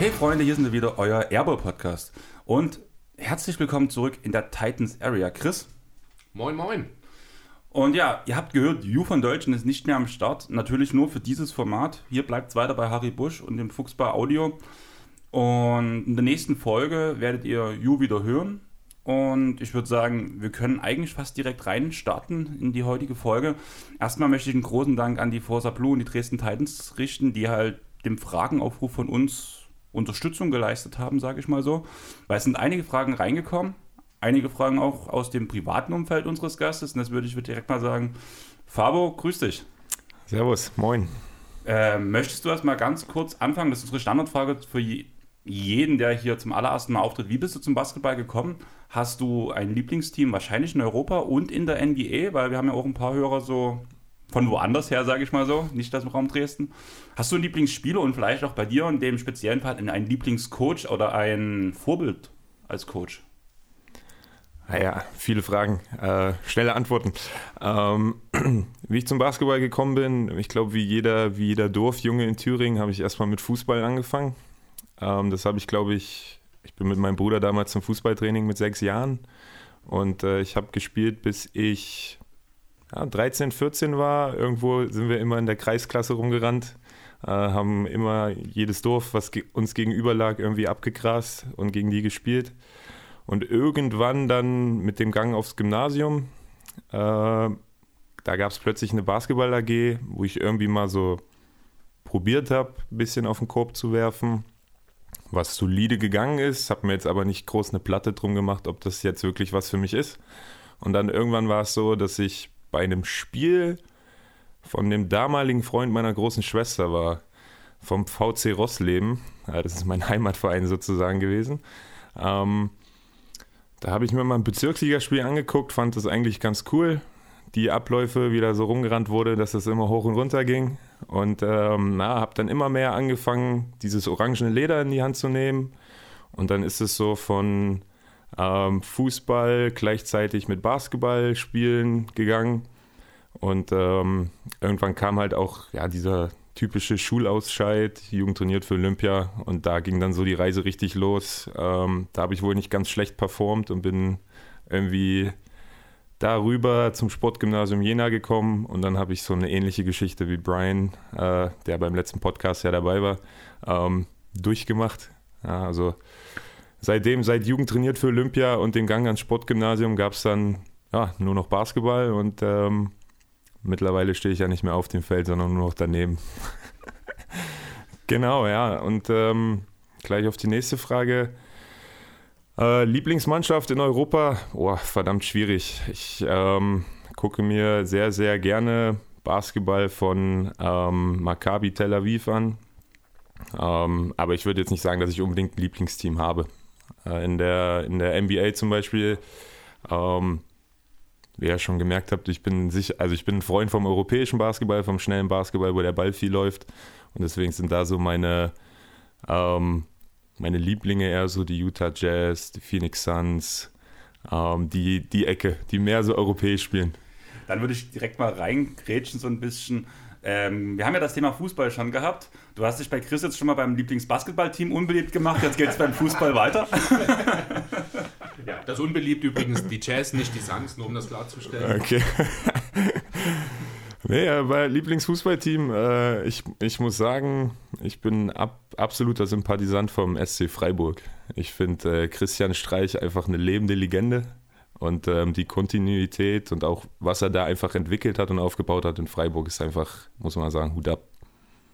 Hey Freunde, hier sind wir wieder, euer Airball Podcast. Und herzlich willkommen zurück in der Titans Area. Chris? Moin, moin. Und ja, ihr habt gehört, Ju von Deutschen ist nicht mehr am Start. Natürlich nur für dieses Format. Hier bleibt es weiter bei Harry Busch und dem Fuchsbar Audio. Und in der nächsten Folge werdet ihr Ju wieder hören. Und ich würde sagen, wir können eigentlich fast direkt reinstarten in die heutige Folge. Erstmal möchte ich einen großen Dank an die Forza Blue und die Dresden Titans richten, die halt dem Fragenaufruf von uns Unterstützung geleistet haben, sage ich mal so. Weil es sind einige Fragen reingekommen, einige Fragen auch aus dem privaten Umfeld unseres Gastes. Und das würde ich direkt mal sagen. Fabo, grüß dich. Servus, moin. Äh, möchtest du erst mal ganz kurz anfangen? Das ist unsere Standardfrage für jeden, der hier zum allerersten Mal auftritt. Wie bist du zum Basketball gekommen? Hast du ein Lieblingsteam wahrscheinlich in Europa und in der NBA? Weil wir haben ja auch ein paar Hörer so von woanders her, sage ich mal so, nicht aus dem Raum Dresden. Hast du einen Lieblingsspieler und vielleicht auch bei dir in dem speziellen Fall einen Lieblingscoach oder ein Vorbild als Coach? Naja, viele Fragen, äh, schnelle Antworten. Ähm, wie ich zum Basketball gekommen bin, ich glaube, wie jeder, wie jeder Dorfjunge in Thüringen, habe ich erstmal mit Fußball angefangen. Ähm, das habe ich, glaube ich, ich bin mit meinem Bruder damals zum Fußballtraining mit sechs Jahren und äh, ich habe gespielt, bis ich ja, 13, 14 war. Irgendwo sind wir immer in der Kreisklasse rumgerannt, äh, haben immer jedes Dorf, was ge uns gegenüber lag, irgendwie abgegrast und gegen die gespielt. Und irgendwann dann mit dem Gang aufs Gymnasium, äh, da gab es plötzlich eine Basketball-AG, wo ich irgendwie mal so probiert habe, ein bisschen auf den Korb zu werfen was solide gegangen ist, habe mir jetzt aber nicht groß eine Platte drum gemacht, ob das jetzt wirklich was für mich ist. Und dann irgendwann war es so, dass ich bei einem Spiel von dem damaligen Freund meiner großen Schwester war, vom VC Rossleben, das ist mein Heimatverein sozusagen gewesen. Ähm, da habe ich mir mal ein Bezirksligaspiel angeguckt, fand das eigentlich ganz cool. Die Abläufe, wie da so rumgerannt wurde, dass das immer hoch und runter ging. Und ähm, habe dann immer mehr angefangen, dieses orangene Leder in die Hand zu nehmen. Und dann ist es so von ähm, Fußball gleichzeitig mit Basketball spielen gegangen. Und ähm, irgendwann kam halt auch ja, dieser typische Schulausscheid, Jugend trainiert für Olympia. Und da ging dann so die Reise richtig los. Ähm, da habe ich wohl nicht ganz schlecht performt und bin irgendwie darüber zum Sportgymnasium Jena gekommen und dann habe ich so eine ähnliche Geschichte wie Brian, äh, der beim letzten Podcast ja dabei war, ähm, durchgemacht. Ja, also seitdem, seit Jugend trainiert für Olympia und den Gang ans Sportgymnasium gab es dann ja, nur noch Basketball und ähm, mittlerweile stehe ich ja nicht mehr auf dem Feld, sondern nur noch daneben. genau, ja. Und ähm, gleich auf die nächste Frage. Äh, Lieblingsmannschaft in Europa? Oh, verdammt schwierig. Ich ähm, gucke mir sehr, sehr gerne Basketball von ähm, Maccabi Tel Aviv an. Ähm, aber ich würde jetzt nicht sagen, dass ich unbedingt ein Lieblingsteam habe. Äh, in, der, in der NBA zum Beispiel, ähm, wie ihr schon gemerkt habt, ich bin sicher, also ich bin ein Freund vom europäischen Basketball, vom schnellen Basketball, wo der Ball viel läuft. Und deswegen sind da so meine ähm, meine Lieblinge eher so die Utah Jazz, die Phoenix Suns, ähm, die, die Ecke, die mehr so europäisch spielen. Dann würde ich direkt mal reingrätschen so ein bisschen. Ähm, wir haben ja das Thema Fußball schon gehabt. Du hast dich bei Chris jetzt schon mal beim Lieblingsbasketballteam unbeliebt gemacht. Jetzt geht es beim Fußball weiter. ja, das unbeliebt übrigens die Jazz, nicht die Suns, nur um das klarzustellen. Okay. Nee, bei Lieblingsfußballteam, äh, ich, ich muss sagen, ich bin ab, absoluter Sympathisant vom SC Freiburg. Ich finde äh, Christian Streich einfach eine lebende Legende und ähm, die Kontinuität und auch was er da einfach entwickelt hat und aufgebaut hat in Freiburg ist einfach, muss man sagen, Hut ab.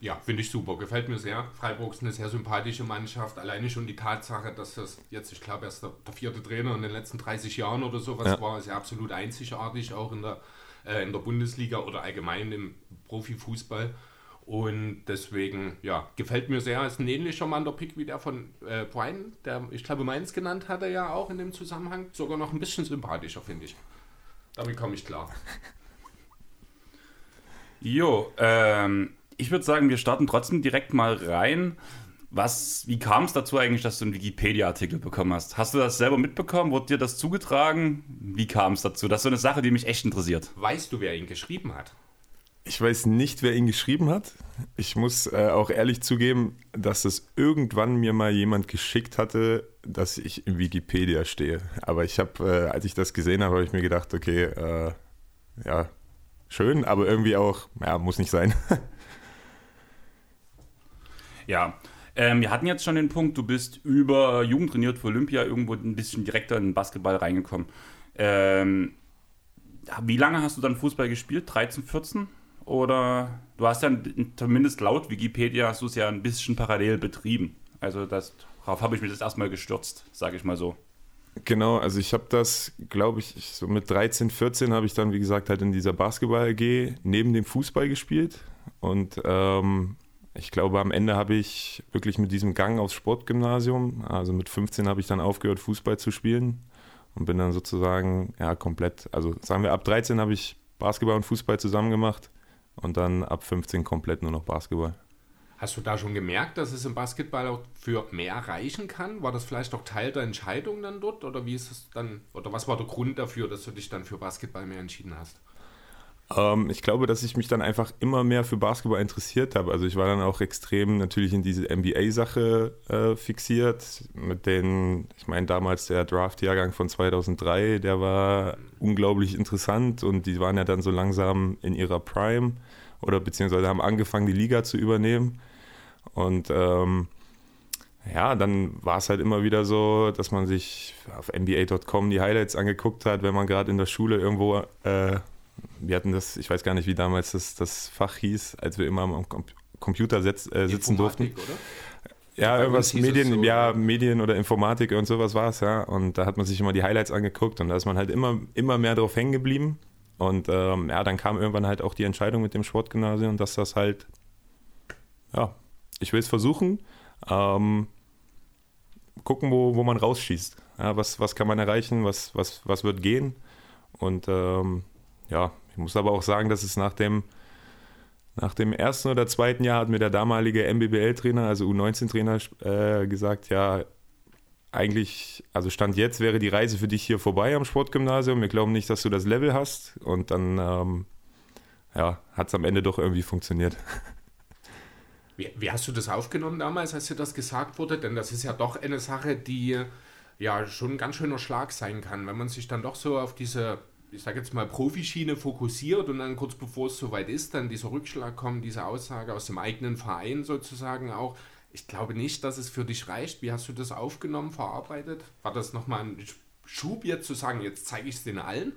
Ja, finde ich super, gefällt mir sehr. Freiburg ist eine sehr sympathische Mannschaft. Alleine schon die Tatsache, dass das jetzt, ich glaube, erst der, der, vierte Trainer in den letzten 30 Jahren oder sowas ja. war, ist ja absolut einzigartig, auch in der äh, in der Bundesliga oder allgemein im Profifußball. Und deswegen, ja, gefällt mir sehr. Ist ein ähnlicher Mann der Pick wie der von äh, Brian, der ich glaube Mainz genannt hat er ja auch in dem Zusammenhang. Sogar noch ein bisschen sympathischer, finde ich. Damit komme ich klar. Jo, ähm, ich würde sagen, wir starten trotzdem direkt mal rein. Was, wie kam es dazu eigentlich, dass du einen Wikipedia-Artikel bekommen hast? Hast du das selber mitbekommen? Wurde dir das zugetragen? wie kam es dazu? Das ist so eine Sache, die mich echt interessiert. Weißt du, wer ihn geschrieben hat? Ich weiß nicht, wer ihn geschrieben hat. Ich muss äh, auch ehrlich zugeben, dass das irgendwann mir mal jemand geschickt hatte, dass ich in Wikipedia stehe. Aber ich habe, äh, als ich das gesehen habe, habe ich mir gedacht, okay, äh, ja, schön, aber irgendwie auch, ja, muss nicht sein. ja, ähm, wir hatten jetzt schon den Punkt, du bist über Jugend trainiert für Olympia irgendwo ein bisschen direkter in den Basketball reingekommen. Ähm, wie lange hast du dann Fußball gespielt? 13, 14? Oder du hast ja zumindest laut Wikipedia hast du es ja ein bisschen parallel betrieben. Also das, darauf habe ich mich jetzt erstmal gestürzt, sage ich mal so. Genau, also ich habe das, glaube ich, so mit 13, 14 habe ich dann, wie gesagt, halt in dieser Basketball-AG neben dem Fußball gespielt. Und ähm, ich glaube, am Ende habe ich wirklich mit diesem Gang aufs Sportgymnasium, also mit 15 habe ich dann aufgehört, Fußball zu spielen und bin dann sozusagen, ja, komplett, also sagen wir, ab 13 habe ich Basketball und Fußball zusammen gemacht und dann ab 15 komplett nur noch Basketball. Hast du da schon gemerkt, dass es im Basketball auch für mehr reichen kann? War das vielleicht auch Teil der Entscheidung dann dort? Oder wie ist es dann, oder was war der Grund dafür, dass du dich dann für Basketball mehr entschieden hast? Ähm, ich glaube, dass ich mich dann einfach immer mehr für Basketball interessiert habe. Also ich war dann auch extrem natürlich in diese NBA-Sache äh, fixiert. Mit den, ich meine, damals der Draft-Jahrgang von 2003, der war unglaublich interessant und die waren ja dann so langsam in ihrer Prime oder beziehungsweise haben angefangen, die Liga zu übernehmen. Und ähm, ja, dann war es halt immer wieder so, dass man sich auf NBA.com die Highlights angeguckt hat, wenn man gerade in der Schule irgendwo, äh, wir hatten das, ich weiß gar nicht, wie damals das, das Fach hieß, als wir immer am Computer setz, äh, sitzen Informatik, durften. Oder? Ja, irgendwas Medien, so, ja, Medien oder Informatik und sowas war es, ja. Und da hat man sich immer die Highlights angeguckt und da ist man halt immer, immer mehr drauf hängen geblieben. Und ähm, ja, dann kam irgendwann halt auch die Entscheidung mit dem Sportgymnasium, dass das halt, ja, ich will es versuchen, ähm, gucken, wo, wo man rausschießt. Ja, was, was kann man erreichen, was, was, was wird gehen. Und ähm, ja, ich muss aber auch sagen, dass es nach dem, nach dem ersten oder zweiten Jahr hat mir der damalige MBBL-Trainer, also U19-Trainer, äh, gesagt, ja, eigentlich, also Stand jetzt wäre die Reise für dich hier vorbei am Sportgymnasium. Wir glauben nicht, dass du das Level hast. Und dann ähm, ja, hat es am Ende doch irgendwie funktioniert. Wie, wie, hast du das aufgenommen damals, als dir das gesagt wurde? Denn das ist ja doch eine Sache, die ja schon ein ganz schöner Schlag sein kann, wenn man sich dann doch so auf diese, ich sage jetzt mal, Profischiene fokussiert und dann kurz bevor es soweit ist, dann dieser Rückschlag kommt, diese Aussage aus dem eigenen Verein sozusagen auch ich glaube nicht, dass es für dich reicht. Wie hast du das aufgenommen, verarbeitet? War das nochmal ein Schub jetzt zu sagen, jetzt zeige ich es den allen?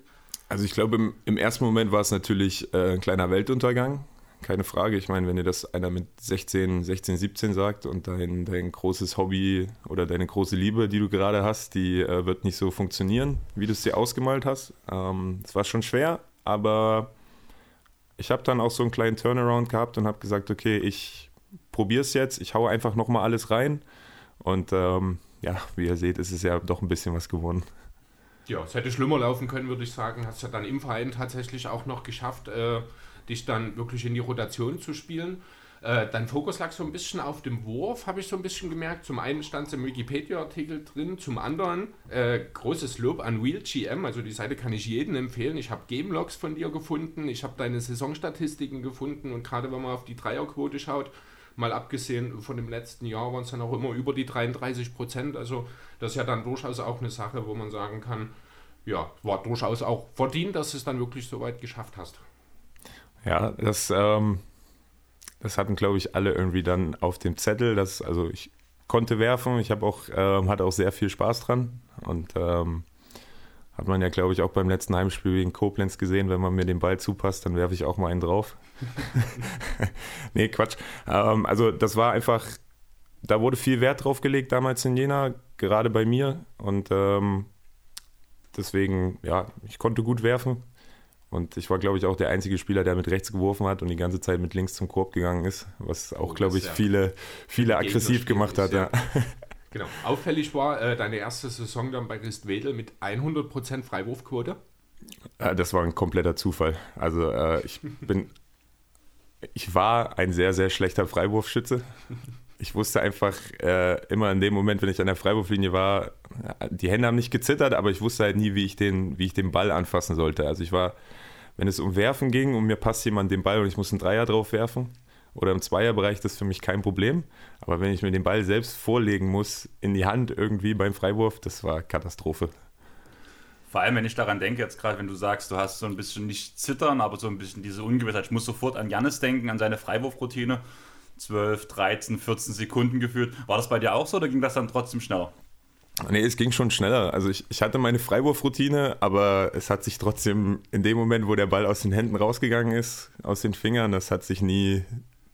Also ich glaube, im, im ersten Moment war es natürlich äh, ein kleiner Weltuntergang. Keine Frage. Ich meine, wenn dir das einer mit 16, 16, 17 sagt und dein, dein großes Hobby oder deine große Liebe, die du gerade hast, die äh, wird nicht so funktionieren, wie du es dir ausgemalt hast. Ähm, es ähm, war schon schwer, aber ich habe dann auch so einen kleinen Turnaround gehabt und habe gesagt, okay, ich probiere es jetzt, ich haue einfach nochmal alles rein. Und ähm, ja, wie ihr seht, ist es ja doch ein bisschen was gewonnen. Ja, es hätte schlimmer laufen können, würde ich sagen. Hast ja dann im Verein tatsächlich auch noch geschafft, äh, dich dann wirklich in die Rotation zu spielen. Äh, dein Fokus lag so ein bisschen auf dem Wurf, habe ich so ein bisschen gemerkt. Zum einen stand es im Wikipedia-Artikel drin, zum anderen äh, großes Lob an WheelGM, also die Seite kann ich jedem empfehlen. Ich habe Game Logs von dir gefunden, ich habe deine Saisonstatistiken gefunden und gerade wenn man auf die Dreierquote schaut, mal abgesehen von dem letzten Jahr waren es dann auch immer über die 33 Prozent. Also das ist ja dann durchaus auch eine Sache, wo man sagen kann, ja, war durchaus auch verdient, dass du es dann wirklich so weit geschafft hast. Ja, das, ähm, das hatten, glaube ich, alle irgendwie dann auf dem Zettel. Dass, also ich konnte werfen, ich habe auch, ähm, hatte auch sehr viel Spaß dran und ähm, hat man ja, glaube ich, auch beim letzten Heimspiel gegen Koblenz gesehen, wenn man mir den Ball zupasst, dann werfe ich auch mal einen drauf. nee, Quatsch. Ähm, also das war einfach, da wurde viel Wert drauf gelegt damals in Jena, gerade bei mir. Und ähm, deswegen, ja, ich konnte gut werfen. Und ich war, glaube ich, auch der einzige Spieler, der mit rechts geworfen hat und die ganze Zeit mit links zum Korb gegangen ist, was auch, oh, glaube ich, ja viele, viele aggressiv gemacht hat. Ja. ja. Genau. Auffällig war äh, deine erste Saison dann bei Ristwedel mit 100% Freiwurfquote. Äh, das war ein kompletter Zufall. Also äh, ich bin, ich war ein sehr, sehr schlechter Freiwurfschütze. Ich wusste einfach äh, immer in dem Moment, wenn ich an der Freiwurflinie war, die Hände haben nicht gezittert, aber ich wusste halt nie, wie ich den, wie ich den Ball anfassen sollte. Also ich war wenn es um Werfen ging und mir passt jemand den Ball und ich muss einen Dreier drauf werfen oder im Zweierbereich, das ist für mich kein Problem. Aber wenn ich mir den Ball selbst vorlegen muss in die Hand irgendwie beim Freiwurf, das war Katastrophe. Vor allem, wenn ich daran denke, jetzt gerade, wenn du sagst, du hast so ein bisschen nicht zittern, aber so ein bisschen diese Ungewissheit. Ich muss sofort an Jannis denken, an seine Freiwurfroutine. 12, 13, 14 Sekunden geführt. War das bei dir auch so oder ging das dann trotzdem schneller? Nee, es ging schon schneller. Also ich, ich hatte meine Freiwurfroutine, aber es hat sich trotzdem in dem Moment, wo der Ball aus den Händen rausgegangen ist, aus den Fingern, das hat sich nie,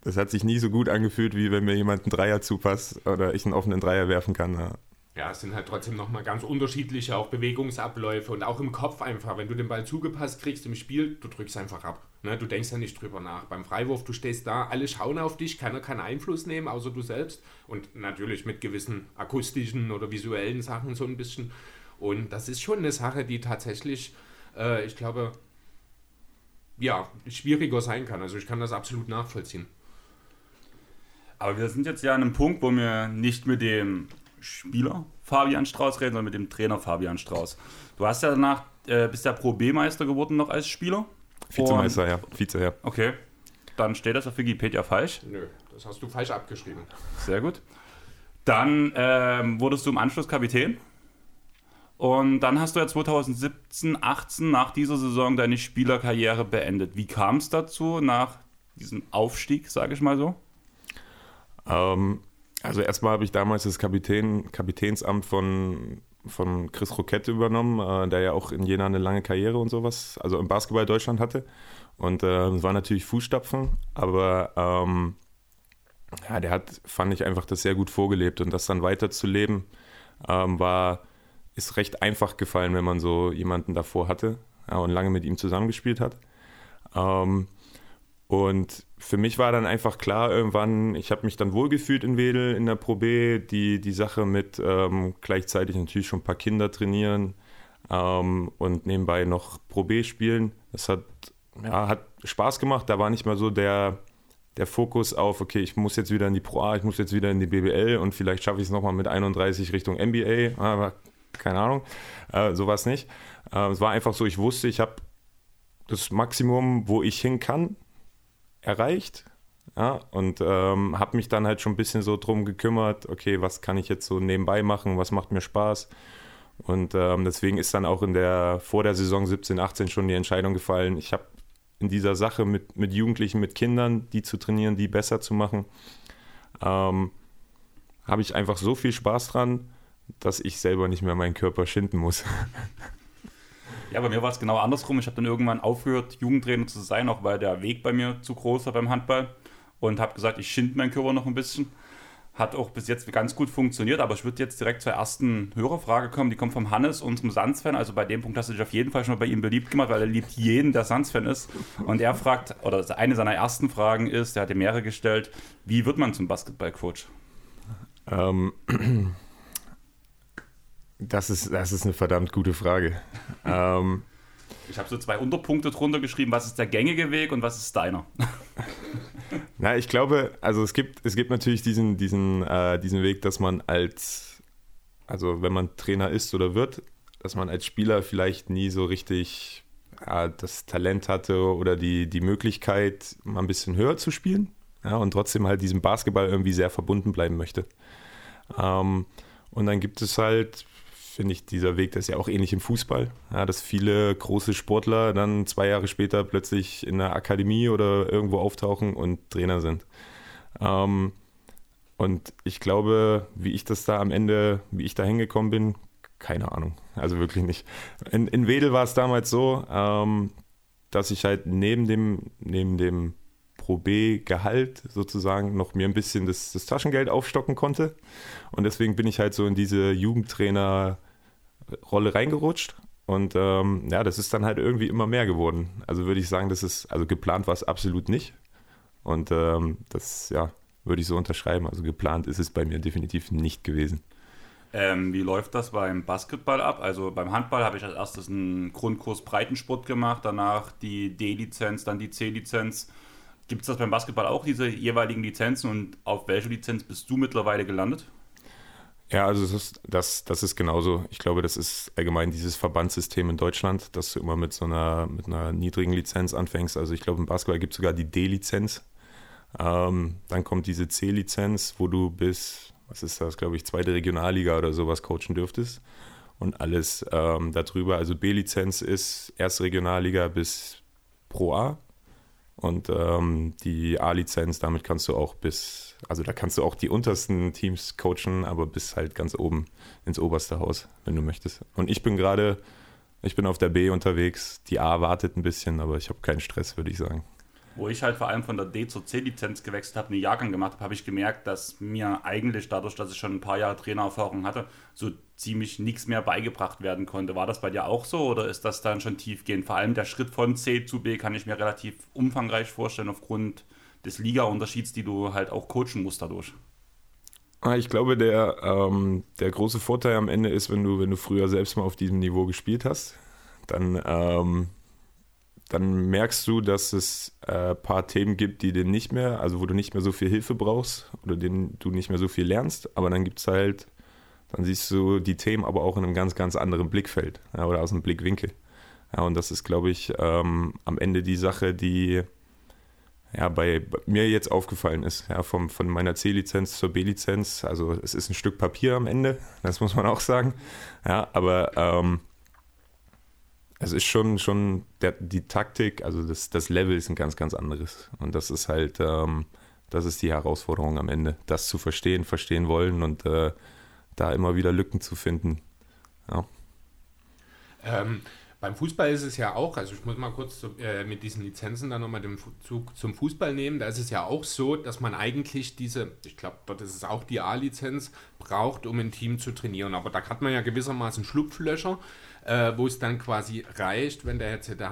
das hat sich nie so gut angefühlt, wie wenn mir jemand einen Dreier zupasst oder ich einen offenen Dreier werfen kann. Ja ja, es sind halt trotzdem nochmal ganz unterschiedliche auch Bewegungsabläufe und auch im Kopf einfach. Wenn du den Ball zugepasst kriegst im Spiel, du drückst einfach ab. Ne? Du denkst ja nicht drüber nach. Beim Freiwurf, du stehst da, alle schauen auf dich, keiner kann Einfluss nehmen, außer du selbst. Und natürlich mit gewissen akustischen oder visuellen Sachen so ein bisschen. Und das ist schon eine Sache, die tatsächlich, äh, ich glaube, ja, schwieriger sein kann. Also ich kann das absolut nachvollziehen. Aber wir sind jetzt ja an einem Punkt, wo wir nicht mit dem Spieler Fabian Strauß reden, sondern mit dem Trainer Fabian Strauß. Du hast ja danach, äh, bist ja Pro B-Meister geworden noch als Spieler. Vizemeister, ja. Vize, ja. Okay. Dann steht das auf Wikipedia falsch. Nö, das hast du falsch abgeschrieben. Sehr gut. Dann ähm, wurdest du im Anschluss Kapitän. Und dann hast du ja 2017, 18 nach dieser Saison deine Spielerkarriere beendet. Wie kam es dazu nach diesem Aufstieg, sage ich mal so? Ähm, also erstmal habe ich damals das Kapitän, Kapitänsamt von, von Chris Roquette übernommen, äh, der ja auch in Jena eine lange Karriere und sowas, also im Basketball Deutschland hatte. Und äh, es war natürlich Fußstapfen, aber ähm, ja, der hat, fand ich einfach das sehr gut vorgelebt und das dann weiterzuleben, ähm, war, ist recht einfach gefallen, wenn man so jemanden davor hatte ja, und lange mit ihm zusammengespielt hat. Ähm, und für mich war dann einfach klar, irgendwann, ich habe mich dann wohlgefühlt in Wedel in der Pro B, die, die Sache mit ähm, gleichzeitig natürlich schon ein paar Kinder trainieren ähm, und nebenbei noch Pro B spielen. Das hat, ja, hat Spaß gemacht. Da war nicht mehr so der, der Fokus auf, okay, ich muss jetzt wieder in die Pro A, ich muss jetzt wieder in die BBL und vielleicht schaffe ich es nochmal mit 31 Richtung NBA, aber keine Ahnung, äh, sowas nicht. Äh, es war einfach so, ich wusste, ich habe das Maximum, wo ich hin kann erreicht. Ja, und ähm, habe mich dann halt schon ein bisschen so drum gekümmert, okay, was kann ich jetzt so nebenbei machen, was macht mir Spaß. Und ähm, deswegen ist dann auch in der, vor der Saison 17, 18 schon die Entscheidung gefallen, ich habe in dieser Sache mit, mit Jugendlichen, mit Kindern, die zu trainieren, die besser zu machen, ähm, habe ich einfach so viel Spaß dran, dass ich selber nicht mehr meinen Körper schinden muss. Ja, bei mir war es genau andersrum. Ich habe dann irgendwann aufgehört, Jugendtrainer zu sein, auch weil der Weg bei mir zu groß war beim Handball. Und habe gesagt, ich schind meinen Körper noch ein bisschen. Hat auch bis jetzt ganz gut funktioniert, aber ich würde jetzt direkt zur ersten Hörerfrage kommen. Die kommt vom Hannes, unserem Sands-Fan. Also bei dem Punkt hast du dich auf jeden Fall schon mal bei ihm beliebt gemacht, weil er liebt jeden, der Sands-Fan ist. Und er fragt, oder eine seiner ersten Fragen ist, der hat dir mehrere gestellt, wie wird man zum Basketballcoach? Ähm, das ist, das ist eine verdammt gute Frage. ähm, ich habe so zwei Unterpunkte drunter geschrieben. Was ist der gängige Weg und was ist deiner? Na, ich glaube, also es gibt, es gibt natürlich diesen, diesen, äh, diesen Weg, dass man als, also wenn man Trainer ist oder wird, dass man als Spieler vielleicht nie so richtig äh, das Talent hatte oder die, die Möglichkeit, mal ein bisschen höher zu spielen ja, und trotzdem halt diesem Basketball irgendwie sehr verbunden bleiben möchte. Ähm, und dann gibt es halt finde ich, dieser Weg, das ist ja auch ähnlich im Fußball, ja, dass viele große Sportler dann zwei Jahre später plötzlich in der Akademie oder irgendwo auftauchen und Trainer sind. Ähm, und ich glaube, wie ich das da am Ende, wie ich da hingekommen bin, keine Ahnung. Also wirklich nicht. In, in Wedel war es damals so, ähm, dass ich halt neben dem, neben dem Pro B-Gehalt sozusagen noch mir ein bisschen das, das, Taschengeld aufstocken konnte. Und deswegen bin ich halt so in diese Jugendtrainer- Rolle reingerutscht. Und ähm, ja, das ist dann halt irgendwie immer mehr geworden. Also würde ich sagen, das ist, also geplant war es absolut nicht. Und ähm, das, ja, würde ich so unterschreiben. Also geplant ist es bei mir definitiv nicht gewesen. Ähm, wie läuft das beim Basketball ab? Also beim Handball habe ich als erstes einen Grundkurs Breitensport gemacht, danach die D-Lizenz, dann die C-Lizenz. Gibt es das beim Basketball auch, diese jeweiligen Lizenzen und auf welche Lizenz bist du mittlerweile gelandet? Ja, also das das, das ist genauso. Ich glaube, das ist allgemein dieses Verbandssystem in Deutschland, dass du immer mit so einer, mit einer niedrigen Lizenz anfängst. Also ich glaube, im Basketball gibt es sogar die D-Lizenz. Ähm, dann kommt diese C-Lizenz, wo du bis, was ist das, glaube ich, zweite Regionalliga oder sowas coachen dürftest. Und alles ähm, darüber, also B-Lizenz ist erste Regionalliga bis Pro A. Und ähm, die A-Lizenz, damit kannst du auch bis, also da kannst du auch die untersten Teams coachen, aber bis halt ganz oben ins oberste Haus, wenn du möchtest. Und ich bin gerade, ich bin auf der B unterwegs. Die A wartet ein bisschen, aber ich habe keinen Stress, würde ich sagen wo ich halt vor allem von der D zur C-Lizenz gewechselt habe, einen Jahrgang gemacht habe, habe ich gemerkt, dass mir eigentlich dadurch, dass ich schon ein paar Jahre Trainererfahrung hatte, so ziemlich nichts mehr beigebracht werden konnte. War das bei dir auch so oder ist das dann schon tiefgehend? Vor allem der Schritt von C zu B kann ich mir relativ umfangreich vorstellen aufgrund des Liga-Unterschieds, die du halt auch coachen musst dadurch. Ah, ich glaube, der, ähm, der große Vorteil am Ende ist, wenn du, wenn du früher selbst mal auf diesem Niveau gespielt hast, dann ähm, dann merkst du, dass es ein äh, paar Themen gibt, die dir nicht mehr, also wo du nicht mehr so viel Hilfe brauchst oder denen du nicht mehr so viel lernst, aber dann gibt es halt, dann siehst du die Themen aber auch in einem ganz, ganz anderen Blickfeld ja, oder aus einem Blickwinkel. Ja, und das ist, glaube ich, ähm, am Ende die Sache, die ja, bei, bei mir jetzt aufgefallen ist, ja, vom, von meiner C-Lizenz zur B-Lizenz. Also es ist ein Stück Papier am Ende, das muss man auch sagen. Ja, aber ähm, es ist schon, schon der, die Taktik, also das, das Level ist ein ganz, ganz anderes. Und das ist halt, ähm, das ist die Herausforderung am Ende, das zu verstehen, verstehen wollen und äh, da immer wieder Lücken zu finden. Ja. Ähm, beim Fußball ist es ja auch, also ich muss mal kurz zu, äh, mit diesen Lizenzen dann nochmal den Zug zum Fußball nehmen. Da ist es ja auch so, dass man eigentlich diese, ich glaube, dort ist es auch die A-Lizenz, braucht, um ein Team zu trainieren. Aber da hat man ja gewissermaßen Schlupflöcher äh, wo es dann quasi reicht, wenn der jetzt der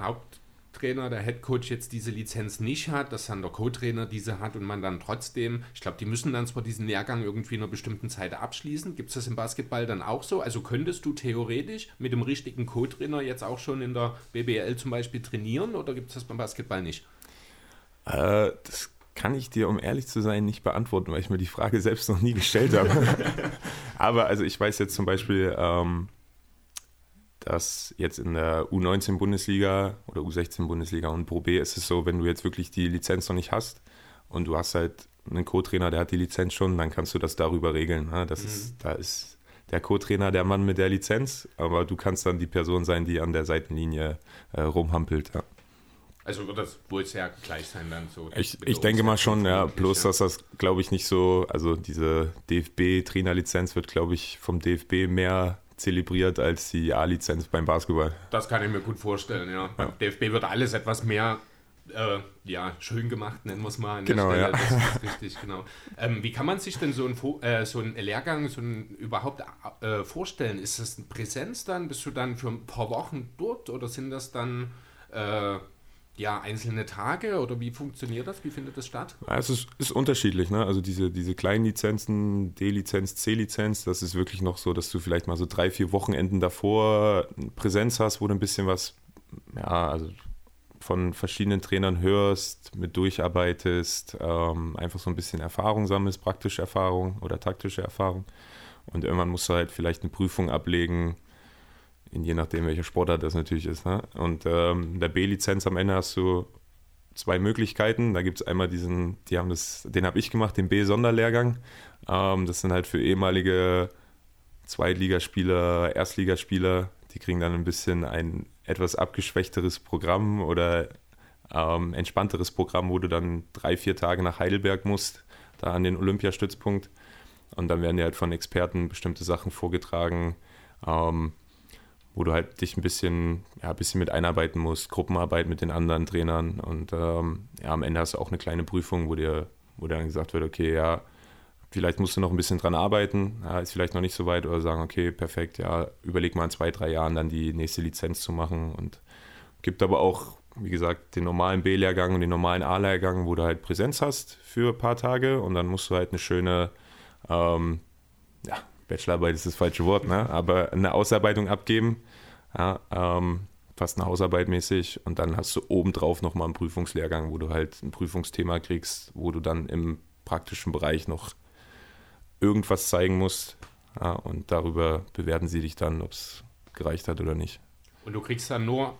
Haupttrainer, der Headcoach jetzt diese Lizenz nicht hat, dass dann der Co-Trainer diese hat und man dann trotzdem, ich glaube, die müssen dann zwar diesen Lehrgang irgendwie in einer bestimmten Zeit abschließen. Gibt es das im Basketball dann auch so? Also könntest du theoretisch mit dem richtigen Co-Trainer jetzt auch schon in der BBL zum Beispiel trainieren oder gibt es das beim Basketball nicht? Äh, das kann ich dir, um ehrlich zu sein, nicht beantworten, weil ich mir die Frage selbst noch nie gestellt habe. Aber also ich weiß jetzt zum Beispiel, ähm, dass jetzt in der U19-Bundesliga oder U16-Bundesliga und Pro B ist es so, wenn du jetzt wirklich die Lizenz noch nicht hast und du hast halt einen Co-Trainer, der hat die Lizenz schon, dann kannst du das darüber regeln. Ne? Das mhm. ist, da ist der Co-Trainer der Mann mit der Lizenz, aber du kannst dann die Person sein, die an der Seitenlinie äh, rumhampelt. Ja. Also wird das wohl sehr gleich sein dann so. Ich, ich denke mal schon, ja. Bloß, dass das, glaube ich, nicht so, also diese DFB-Trainerlizenz wird, glaube ich, vom DFB mehr zelebriert als die A-Lizenz beim Basketball. Das kann ich mir gut vorstellen, ja. Beim DFB wird alles etwas mehr äh, ja, schön gemacht, nennen wir es mal an genau, Stelle. Ja. Das ist richtig, genau. Ähm, wie kann man sich denn so einen äh, so ein Lehrgang so ein, überhaupt äh, vorstellen? Ist das eine Präsenz dann? Bist du dann für ein paar Wochen dort oder sind das dann äh, ja, einzelne Tage oder wie funktioniert das? Wie findet das statt? Ja, es ist, ist unterschiedlich. Ne? Also diese, diese kleinen Lizenzen, D-Lizenz, C-Lizenz, das ist wirklich noch so, dass du vielleicht mal so drei, vier Wochenenden davor Präsenz hast, wo du ein bisschen was, ja, also von verschiedenen Trainern hörst, mit durcharbeitest, ähm, einfach so ein bisschen Erfahrung sammelst, praktische Erfahrung oder taktische Erfahrung. Und irgendwann musst du halt vielleicht eine Prüfung ablegen, je nachdem, welcher Sportart das natürlich ist. Ne? Und ähm, der B-Lizenz am Ende hast du zwei Möglichkeiten. Da gibt es einmal diesen, die haben das, den habe ich gemacht, den B-Sonderlehrgang. Ähm, das sind halt für ehemalige Zweitligaspieler, Erstligaspieler, die kriegen dann ein bisschen ein etwas abgeschwächteres Programm oder ähm, entspannteres Programm, wo du dann drei, vier Tage nach Heidelberg musst, da an den Olympiastützpunkt. Und dann werden dir halt von Experten bestimmte Sachen vorgetragen. Ähm, wo du halt dich ein bisschen, ja, ein bisschen mit einarbeiten musst, Gruppenarbeit mit den anderen Trainern und ähm, ja, am Ende hast du auch eine kleine Prüfung, wo dir, wo dann gesagt wird, okay, ja, vielleicht musst du noch ein bisschen dran arbeiten, ja, ist vielleicht noch nicht so weit oder sagen, okay, perfekt, ja, überleg mal in zwei, drei Jahren dann die nächste Lizenz zu machen und gibt aber auch, wie gesagt, den normalen B-Lehrgang und den normalen A-Lehrgang, wo du halt Präsenz hast für ein paar Tage und dann musst du halt eine schöne, ähm, ja, Bachelorarbeit ist das falsche Wort, ne? aber eine Ausarbeitung abgeben, ja, ähm, fast eine Hausarbeit mäßig und dann hast du obendrauf nochmal einen Prüfungslehrgang, wo du halt ein Prüfungsthema kriegst, wo du dann im praktischen Bereich noch irgendwas zeigen musst, Ja, und darüber bewerten sie dich dann, ob es gereicht hat oder nicht. Und du kriegst dann nur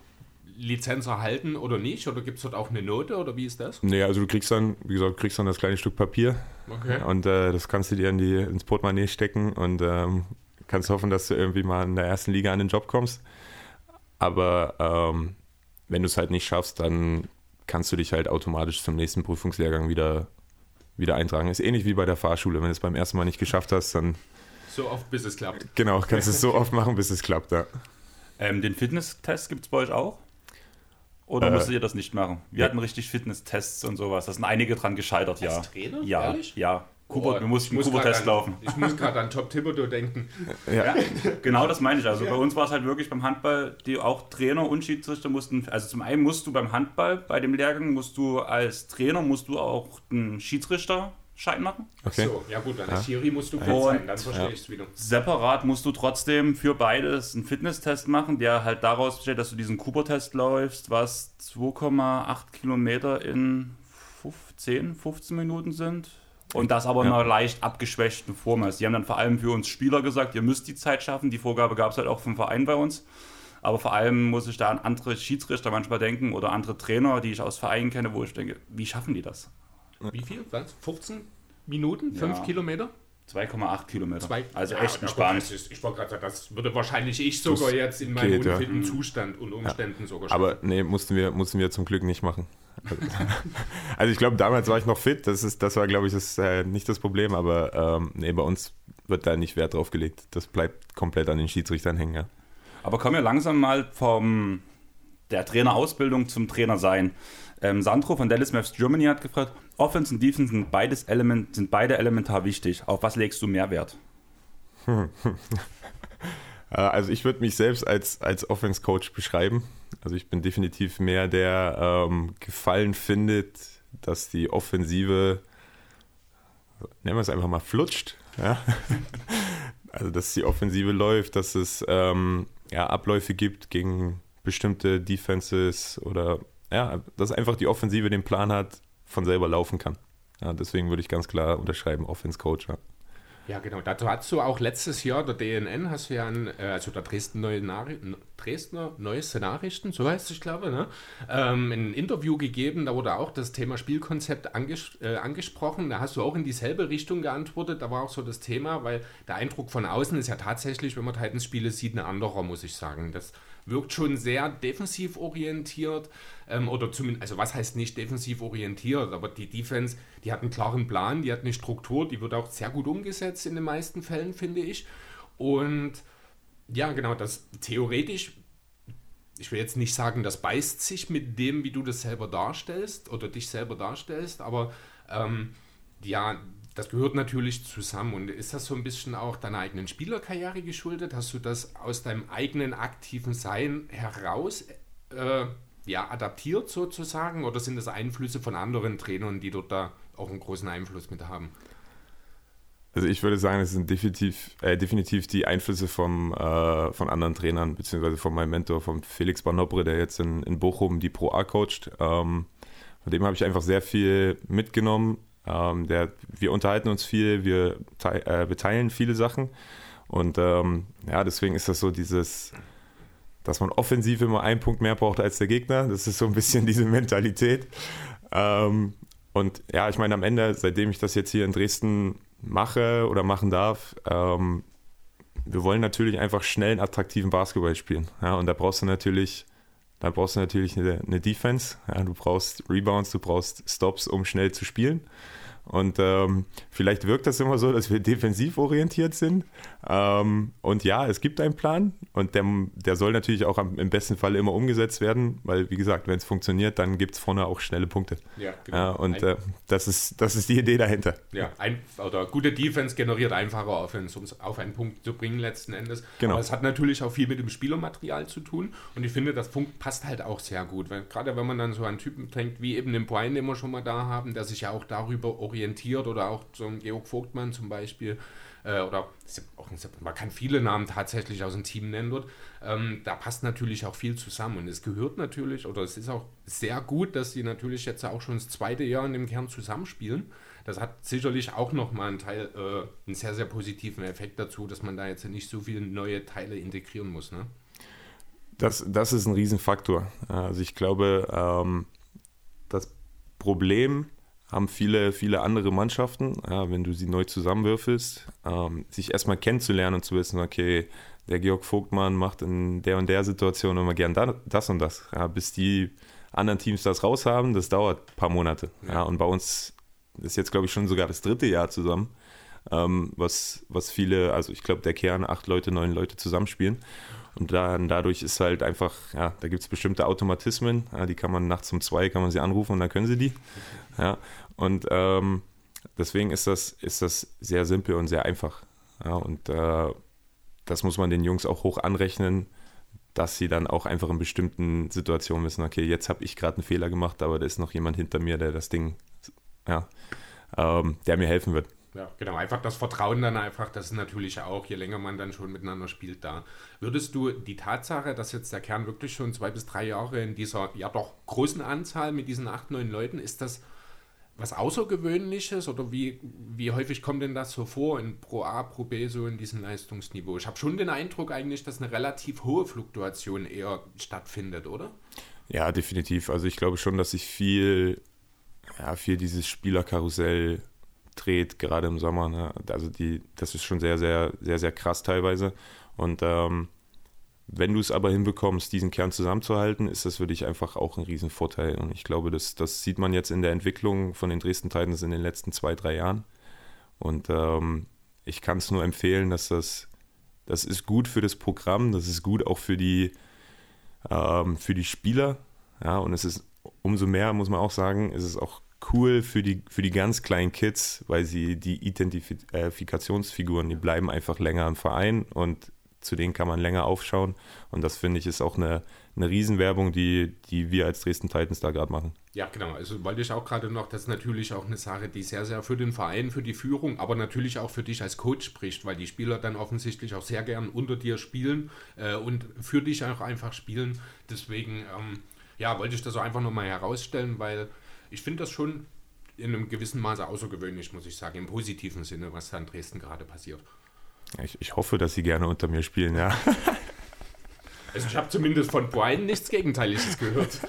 Lizenz erhalten oder nicht? Oder gibt es dort auch eine Note oder wie ist das? Nee, also du kriegst dann, wie gesagt, kriegst dann das kleine Stück Papier Okay. und äh, das kannst du dir in die, ins Portemonnaie stecken und ähm, kannst hoffen, dass du irgendwie mal in der ersten Liga an den Job kommst. Aber ähm, wenn du es halt nicht schaffst, dann kannst du dich halt automatisch zum nächsten Prüfungslehrgang wieder, wieder eintragen. Ist ähnlich wie bei der Fahrschule. Wenn du es beim ersten Mal nicht geschafft hast, dann So oft, bis es klappt. genau, kannst du es so oft machen, bis es klappt. Ja. Ähm, den Fitnesstest gibt es bei euch auch? Oder Äh, musstet ihr das nicht machen? Wir hatten richtig Fitnesstests und sowas. Da sind einige dran gescheitert, ja. Als Trainer? Ja, Ehrlich? ja. Kuba, Boah, du musst ich einen muss an- laufen. Ich muss gerade an Top Thibodeau denken. Ja, genau das meine ich. Also bei uns war es halt wirklich beim Handball, die auch Trainer und Schiedsrichter mussten, also zum einen musst du beim Handball, bei dem Lehrgang, musst du als Trainer, musst du auch einen Schiedsrichterschein machen. Okay. So, ja gut, dann als Schiri musst du fit Und- sein, dann verstehe ja. ich es wieder. Separat musst du trotzdem für beides einen Fitnesstest machen, der halt daraus besteht, dass du diesen Cooper-Test läufst, was 2,8 Kilometer in 15, 15 Minuten sind. Und das aber in Ja. einer leicht abgeschwächten Form ist. Die haben dann vor allem für uns Spieler gesagt, ihr müsst die Zeit schaffen. Die Vorgabe gab es halt auch vom Verein bei uns. Aber vor allem muss ich da an andere Schiedsrichter manchmal denken oder andere Trainer, die ich aus Vereinen kenne, wo ich denke, wie schaffen die das? Wie viel? Was? 15 Minuten? 5 Ja. Kilometer? 2,8 Kilometer. Zwei- also Ja, echt ja, das ist- Ich wollte gerade sagen, das würde wahrscheinlich ich sogar Das jetzt in meinem geht, ja. unfitten Zustand und Umständen sogar schaffen. Aber nee, mussten wir, mussten wir zum Glück nicht machen. Also, also ich glaube, damals war ich noch fit, das, ist, das war, glaube ich, das, äh, nicht das Problem, aber ähm, nee, bei uns wird da nicht Wert drauf gelegt. Das bleibt komplett an den Schiedsrichtern hängen. Ja. Aber kommen wir langsam mal vom der Trainerausbildung zum Trainer sein. Ähm, Sandro von Dallas Maps Germany hat gefragt, Offense und Defense sind, beides Element, sind beide elementar wichtig. Auf was legst du mehr Wert? Äh, Also ich würde mich selbst als, als Offense-Coach beschreiben. Also ich bin definitiv mehr der ähm, Gefallen findet, dass die Offensive, nennen wir es einfach mal, flutscht. Ja? Also dass die Offensive läuft, dass es ähm, ja, Abläufe gibt gegen bestimmte Defenses oder ja, dass einfach die Offensive den Plan hat, von selber laufen kann. Ja, deswegen würde ich ganz klar unterschreiben, Offense-Coach. Ja. Ja, genau. Dazu hast du auch letztes Jahr, der DNN, hast du ja, ein, äh, also der Dresden Neue Nari Dresdner Neueste Nachrichten, so heißt es, ich glaube, ne? ähm, ein Interview gegeben, da wurde auch das Thema Spielkonzept anges äh, angesprochen. Da hast du auch in dieselbe Richtung geantwortet. Da war auch so das Thema, weil der Eindruck von außen ist ja tatsächlich, wenn man Titans Spiele sieht, ein anderer, muss ich sagen. Das wirkt schon sehr defensiv orientiert ähm, oder zumindest, also was heißt nicht defensiv orientiert, aber die Defense, die hat einen klaren Plan, die hat eine Struktur, die wird auch sehr gut umgesetzt in den meisten Fällen, finde ich. Und ja, genau, das theoretisch, ich will jetzt nicht sagen, das beißt sich mit dem, wie du das selber darstellst oder dich selber darstellst, aber ähm, ja, das gehört natürlich zusammen. Und ist das so ein bisschen auch deiner eigenen Spielerkarriere geschuldet? Hast du das aus deinem eigenen aktiven Sein heraus äh, ja, adaptiert sozusagen? Oder sind das Einflüsse von anderen Trainern, die dort da auch einen großen Einfluss mit haben? Also ich würde sagen, es sind definitiv, äh, definitiv die Einflüsse vom, äh, von anderen Trainern, beziehungsweise von meinem Mentor, von Felix Banobre, der jetzt in, in Bochum die Pro A coacht. Ähm, von dem habe ich einfach sehr viel mitgenommen. Ähm, der, wir unterhalten uns viel, wir, tei äh, wir teilen viele Sachen. Und ähm, ja, deswegen ist das so dieses, dass man offensiv immer einen Punkt mehr braucht als der Gegner. Das ist so ein bisschen diese Mentalität. Ähm, und ja, ich meine, am Ende, seitdem ich das jetzt hier in Dresden mache oder machen darf, ähm, wir wollen natürlich einfach schnell einen attraktiven Basketball spielen. Ja, und da brauchst du natürlich, da brauchst du natürlich eine, eine Defense. Ja, du brauchst Rebounds, du brauchst Stops, um schnell zu spielen. Und ähm, vielleicht wirkt das immer so, dass wir defensiv orientiert sind. Ähm, und ja, es gibt einen Plan und der, der soll natürlich auch am, im besten Fall immer umgesetzt werden, weil, wie gesagt, wenn es funktioniert, dann gibt es vorne auch schnelle Punkte. Ja, Ja, und Ein- äh, das, ist, das ist die Idee dahinter. Ja, ein, oder gute Defense generiert einfache Offense, um es auf einen Punkt zu bringen letzten Endes. Genau. Aber es hat natürlich auch viel mit dem Spielermaterial zu tun und ich finde, das Punkt passt halt auch sehr gut. Weil, gerade wenn man dann so einen Typen denkt, wie eben den Brian, den wir schon mal da haben, der sich ja auch darüber orientiert oder auch so ein Georg Vogtmann zum Beispiel, äh, oder man kann viele Namen tatsächlich aus dem Team nennen dort, ähm, da passt natürlich auch viel zusammen und es gehört natürlich, oder es ist auch sehr gut, dass die natürlich jetzt auch schon das zweite Jahr in dem Kern zusammenspielen. Das hat sicherlich auch nochmal einen Teil, äh, einen sehr, sehr positiven Effekt dazu, dass man da jetzt nicht so viele neue Teile integrieren muss. Ne? Das, das ist ein Riesenfaktor. Also ich glaube, ähm, das Problem haben viele, viele andere Mannschaften, ja, wenn du sie neu zusammenwürfelst, ähm, sich erstmal kennenzulernen und zu wissen, okay, der Georg Vogtmann macht in der und der Situation immer gern das und das. Ja, bis die anderen Teams das raushaben, das dauert ein paar Monate. Ja. und bei uns ist jetzt, glaube ich, schon sogar das dritte Jahr zusammen, ähm, was, was viele, also ich glaube, der Kern, acht Leute, neun Leute zusammenspielen. Und dann dadurch ist halt einfach, ja, da gibt es bestimmte Automatismen, ja, die kann man nachts um zwei, kann man sie anrufen und dann können sie die. Ja, und ähm, deswegen ist das, ist das sehr simpel und sehr einfach. Ja, und äh, das muss man den Jungs auch hoch anrechnen, dass sie dann auch einfach in bestimmten Situationen wissen, okay, jetzt habe ich gerade einen Fehler gemacht, aber da ist noch jemand hinter mir, der das Ding, ja, ähm, der mir helfen wird. Ja, genau. Einfach das Vertrauen dann einfach, das ist natürlich auch, je länger man dann schon miteinander spielt, da. Würdest du die Tatsache, dass jetzt der Kern wirklich schon zwei bis drei Jahre in dieser, ja doch, großen Anzahl mit diesen acht, neun Leuten, ist das was Außergewöhnliches oder wie, wie häufig kommt denn das so vor in Pro A, Pro B so in diesem Leistungsniveau? Ich habe schon den Eindruck eigentlich, dass eine relativ hohe Fluktuation eher stattfindet, oder? Ja, definitiv. Also ich glaube schon, dass sich viel, ja, viel dieses Spielerkarussell dreht, gerade im Sommer. Ne? Also die, das ist schon sehr, sehr, sehr, sehr krass teilweise. Und ähm, wenn du es aber hinbekommst, diesen Kern zusammenzuhalten, ist das für dich einfach auch ein Riesenvorteil. Und ich glaube, das, das sieht man jetzt in der Entwicklung von den Dresden Titans in den letzten zwei, drei Jahren. Und ähm, ich kann es nur empfehlen, dass das, das ist gut für das Programm, das ist gut auch für die, ähm, für die Spieler. Ja, und es ist umso mehr, muss man auch sagen, ist es auch cool für die, für die ganz kleinen Kids, weil sie die Identifikationsfiguren, die bleiben einfach länger im Verein und zu denen kann man länger aufschauen. Und das finde ich ist auch eine, eine Riesenwerbung, die, die wir als Dresden Titans da gerade machen. Ja, genau. Also wollte ich auch gerade noch, das ist natürlich auch eine Sache, die sehr, sehr für den Verein, für die Führung, aber natürlich auch für dich als Coach spricht, weil die Spieler dann offensichtlich auch sehr gern unter dir spielen äh, und für dich auch einfach spielen. Deswegen, ähm, ja, wollte ich das auch einfach nochmal herausstellen, weil ich finde das schon in einem gewissen Maße außergewöhnlich, muss ich sagen, im positiven Sinne, was da in Dresden gerade passiert. Ich, ich hoffe, dass sie gerne unter mir spielen, ja. Also ich habe zumindest von Brian nichts Gegenteiliges gehört.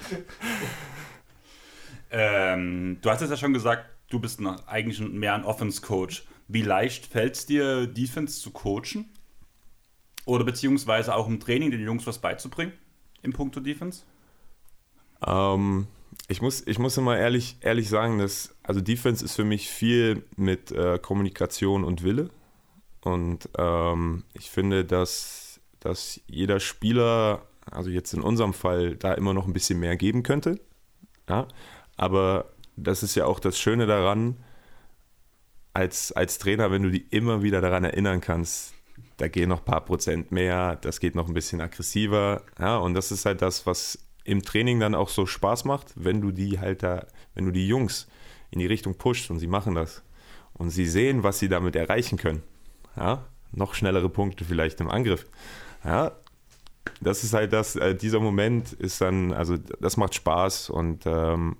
ähm, du hast es ja schon gesagt, du bist noch eigentlich mehr ein Offense-Coach. Wie leicht fällt es dir, Defense zu coachen? Oder beziehungsweise auch im Training den Jungs was beizubringen im Punkto Defense? Ähm, ich, muss, ich muss immer ehrlich, ehrlich sagen, dass also Defense ist für mich viel mit äh, Kommunikation und Wille. Und ähm, ich finde, dass, dass jeder Spieler, also jetzt in unserem Fall, da immer noch ein bisschen mehr geben könnte. Ja? Aber das ist ja auch das Schöne daran, als, als Trainer, wenn du die immer wieder daran erinnern kannst, da gehen noch ein paar Prozent mehr, das geht noch ein bisschen aggressiver. Ja? Und das ist halt das, was im Training dann auch so Spaß macht, wenn du die halt da, wenn du die Jungs in die Richtung pusht und sie machen das und sie sehen, was sie damit erreichen können ja, noch schnellere Punkte vielleicht im Angriff. Ja, das ist halt das, äh, dieser Moment ist dann, also das macht Spaß und ähm,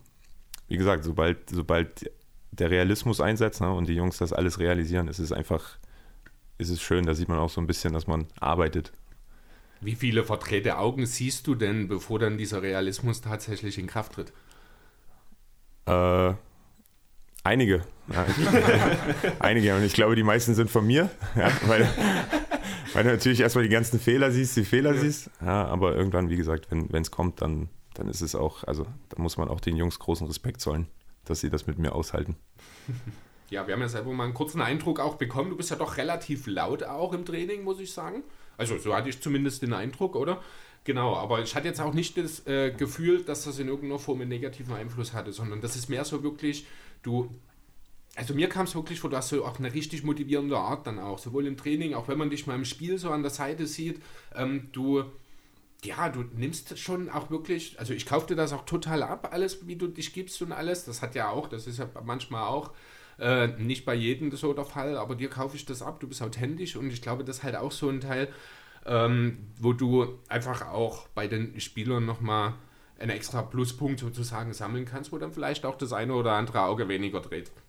wie gesagt, sobald, sobald der Realismus einsetzt ne, und die Jungs das alles realisieren, ist es einfach, ist es schön, da sieht man auch so ein bisschen, dass man arbeitet. Wie viele verdrehte Augen siehst du denn, bevor dann dieser Realismus tatsächlich in Kraft tritt? Äh, Einige. Ja, einige. Und ich glaube, die meisten sind von mir. Ja, weil, weil du natürlich erstmal die ganzen Fehler siehst, die Fehler ja. siehst. Ja, aber irgendwann, wie gesagt, wenn es kommt, dann, dann ist es auch, also da muss man auch den Jungs großen Respekt zollen, dass sie das mit mir aushalten. Ja, wir haben ja selber mal einen kurzen Eindruck auch bekommen. Du bist ja doch relativ laut auch im Training, muss ich sagen. Also so hatte ich zumindest den Eindruck, oder? Genau, aber ich hatte jetzt auch nicht das äh, Gefühl, dass das in irgendeiner Form einen negativen Einfluss hatte, sondern das ist mehr so wirklich, du, also mir kam es wirklich vor, du auch eine richtig motivierende Art dann auch, sowohl im Training, auch wenn man dich mal im Spiel so an der Seite sieht, ähm, du, ja, du nimmst schon auch wirklich, also ich kaufte das auch total ab, alles, wie du dich gibst und alles, das hat ja auch, das ist ja manchmal auch, äh, nicht bei jedem so der Fall, aber dir kaufe ich das ab, du bist authentisch und ich glaube, das ist halt auch so ein Teil, ähm, wo du einfach auch bei den Spielern nochmal einen extra Pluspunkt sozusagen sammeln kannst, wo dann vielleicht auch das eine oder andere Auge weniger dreht.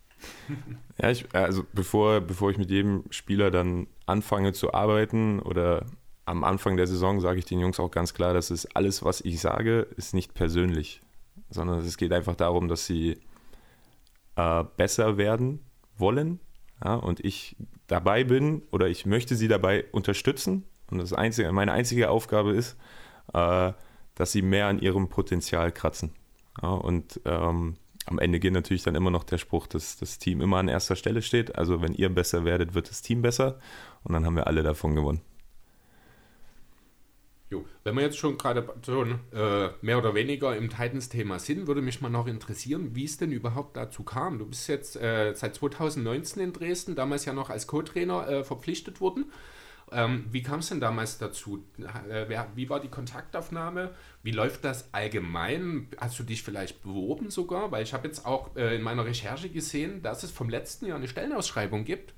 Ja, ich, also bevor, bevor ich mit jedem Spieler dann anfange zu arbeiten oder am Anfang der Saison sage ich den Jungs auch ganz klar, dass es alles, was ich sage, ist nicht persönlich, sondern es geht einfach darum, dass sie äh, besser werden wollen ja, und ich dabei bin oder ich möchte sie dabei unterstützen und das einzige, meine einzige Aufgabe ist, äh, dass sie mehr an ihrem Potenzial kratzen. Ja, und ähm, am Ende geht natürlich dann immer noch der Spruch, dass das Team immer an erster Stelle steht. Also wenn ihr besser werdet, wird das Team besser und dann haben wir alle davon gewonnen. Jo, wenn wir jetzt schon gerade äh, mehr oder weniger im Titans-Thema sind, würde mich mal noch interessieren, wie es denn überhaupt dazu kam. Du bist jetzt äh, seit 2019 in Dresden, damals ja noch als Co-Trainer äh, verpflichtet worden. Ähm, wie kam es denn damals dazu? Äh, wie war die Kontaktaufnahme? Wie läuft das allgemein? Hast du dich vielleicht beworben sogar? Weil ich habe jetzt auch äh, in meiner Recherche gesehen, dass es vom letzten Jahr eine Stellenausschreibung gibt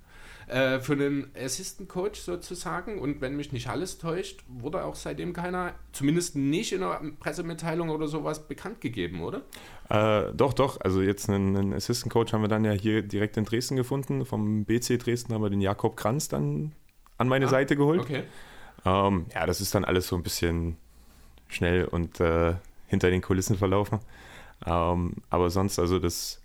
äh, für einen Assistant Coach sozusagen. Und wenn mich nicht alles täuscht, wurde auch seitdem keiner, zumindest nicht in einer Pressemitteilung oder sowas, bekannt gegeben, oder? Äh, doch, doch. Also jetzt einen, einen, Assistant Coach haben wir dann ja hier direkt in Dresden gefunden. Vom BC Dresden haben wir den Jakob Kranz dann an meine ah, Seite geholt. Okay. Ähm, ja, das ist dann alles so ein bisschen schnell und äh, hinter den Kulissen verlaufen. Ähm, aber sonst, also das,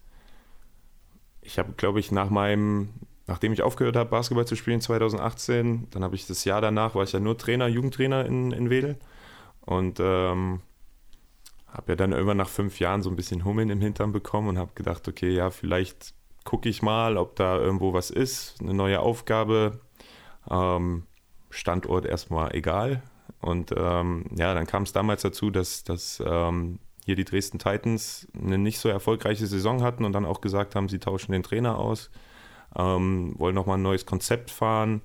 ich habe, glaube ich, nach meinem nachdem ich aufgehört habe, Basketball zu spielen 2018, dann habe ich das Jahr danach, war ich ja nur Trainer, Jugendtrainer in, in Wedel und ähm, habe ja dann irgendwann nach fünf Jahren so ein bisschen Hummeln im Hintern bekommen und habe gedacht, okay, ja, vielleicht gucke ich mal, ob da irgendwo was ist, eine neue Aufgabe, ähm, Standort erstmal egal. Und ähm, ja, dann kam es damals dazu, dass, dass ähm, hier die Dresden Titans eine nicht so erfolgreiche Saison hatten und dann auch gesagt haben, sie tauschen den Trainer aus ähm, wollen nochmal ein neues Konzept fahren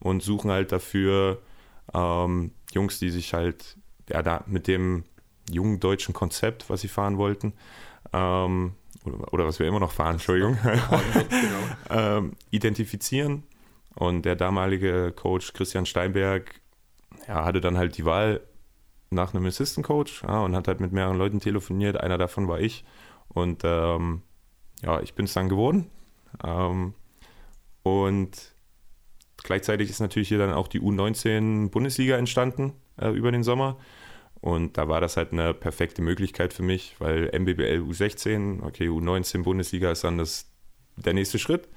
und suchen halt dafür ähm, Jungs, die sich halt ja, da mit dem jungen deutschen Konzept, was sie fahren wollten, ähm, oder, oder, was wir immer noch fahren, Entschuldigung, ähm, identifizieren. Und der damalige Coach Christian Steinberg ja, hatte dann halt die Wahl nach einem Assistant Coach ja, und hat halt mit mehreren Leuten telefoniert. Einer davon war ich. Und ähm, ja, ich bin es dann geworden. Ähm, und gleichzeitig ist natürlich hier dann auch die U19-Bundesliga entstanden äh, über den Sommer. Und da war das halt eine perfekte Möglichkeit für mich, weil MBBL U16, okay, U19 Bundesliga ist dann das, der nächste Schritt.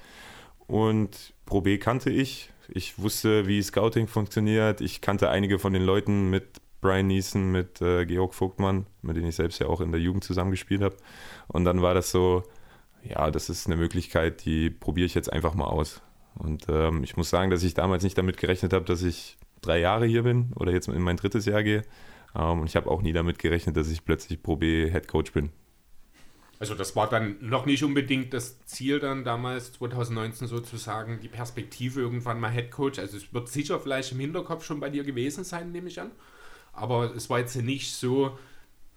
Und Pro B kannte ich. Ich wusste, wie Scouting funktioniert. Ich kannte einige von den Leuten mit Brian Neeson, mit äh, Georg Vogtmann, mit denen ich selbst ja auch in der Jugend zusammengespielt habe. Und dann war das so, ja, das ist eine Möglichkeit, die probiere ich jetzt einfach mal aus. Und ähm, ich muss sagen, dass ich damals nicht damit gerechnet habe, dass ich drei Jahre hier bin oder jetzt in mein drittes Jahr gehe. Ähm, und ich habe auch nie damit gerechnet, dass ich plötzlich Pro B Head Coach bin. Also das war dann noch nicht unbedingt das Ziel dann damals 2019 sozusagen, die Perspektive irgendwann mal Head Coach. Also es wird sicher vielleicht im Hinterkopf schon bei dir gewesen sein, nehme ich an. Aber es war jetzt nicht so,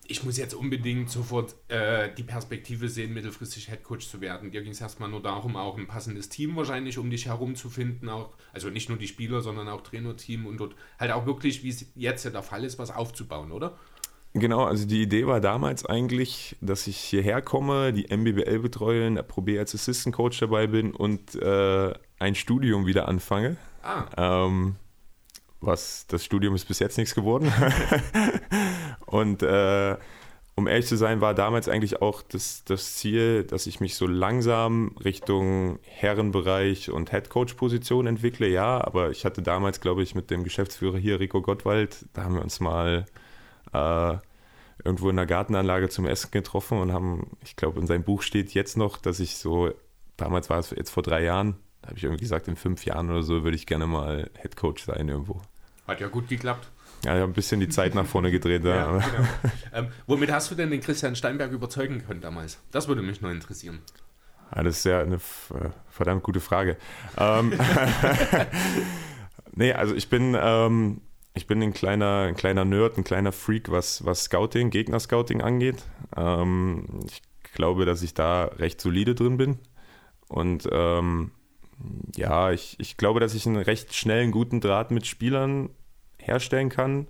ich muss jetzt unbedingt sofort äh, die Perspektive sehen, mittelfristig Headcoach zu werden. Dir ging es erstmal nur darum, auch ein passendes Team wahrscheinlich um dich herum zu finden, auch, also nicht nur die Spieler, sondern auch Trainerteam und dort halt auch wirklich, wie es jetzt ja der Fall ist, was aufzubauen, oder? Genau, also die Idee war damals eigentlich, dass ich hierher komme, die MBBL betreue, in der Pro B als Assistant Coach dabei bin und äh, ein Studium wieder anfange. Ah. Ähm, was das Studium ist bis jetzt nichts geworden. und äh, um ehrlich zu sein, war damals eigentlich auch das, das Ziel, dass ich mich so langsam Richtung Herrenbereich und Headcoach-Position entwickle. Ja, aber ich hatte damals, glaube ich, mit dem Geschäftsführer hier, Rico Gottwald, da haben wir uns mal äh, irgendwo in der Gartenanlage zum Essen getroffen und haben, ich glaube, in seinem Buch steht jetzt noch, dass ich so, damals war es jetzt vor drei Jahren, da habe ich irgendwie gesagt, in fünf Jahren oder so würde ich gerne mal Headcoach sein irgendwo. Hat ja gut geklappt. Ja, ich habe ein bisschen die Zeit nach vorne gedreht. ja, genau. ähm, womit hast du denn den Christian Steinberg überzeugen können damals? Das würde mich nur interessieren. Ja, das ist ja eine äh, verdammt gute Frage. Ähm, nee, also ich bin, ähm, ich bin ein kleiner, ein kleiner Nerd, ein kleiner Freak, was, was Scouting, Gegner-Scouting angeht. Ähm, ich glaube, dass ich da recht solide drin bin. Und ähm, ja, ich, ich glaube, dass ich einen recht schnellen, guten Draht mit Spielern herstellen kann,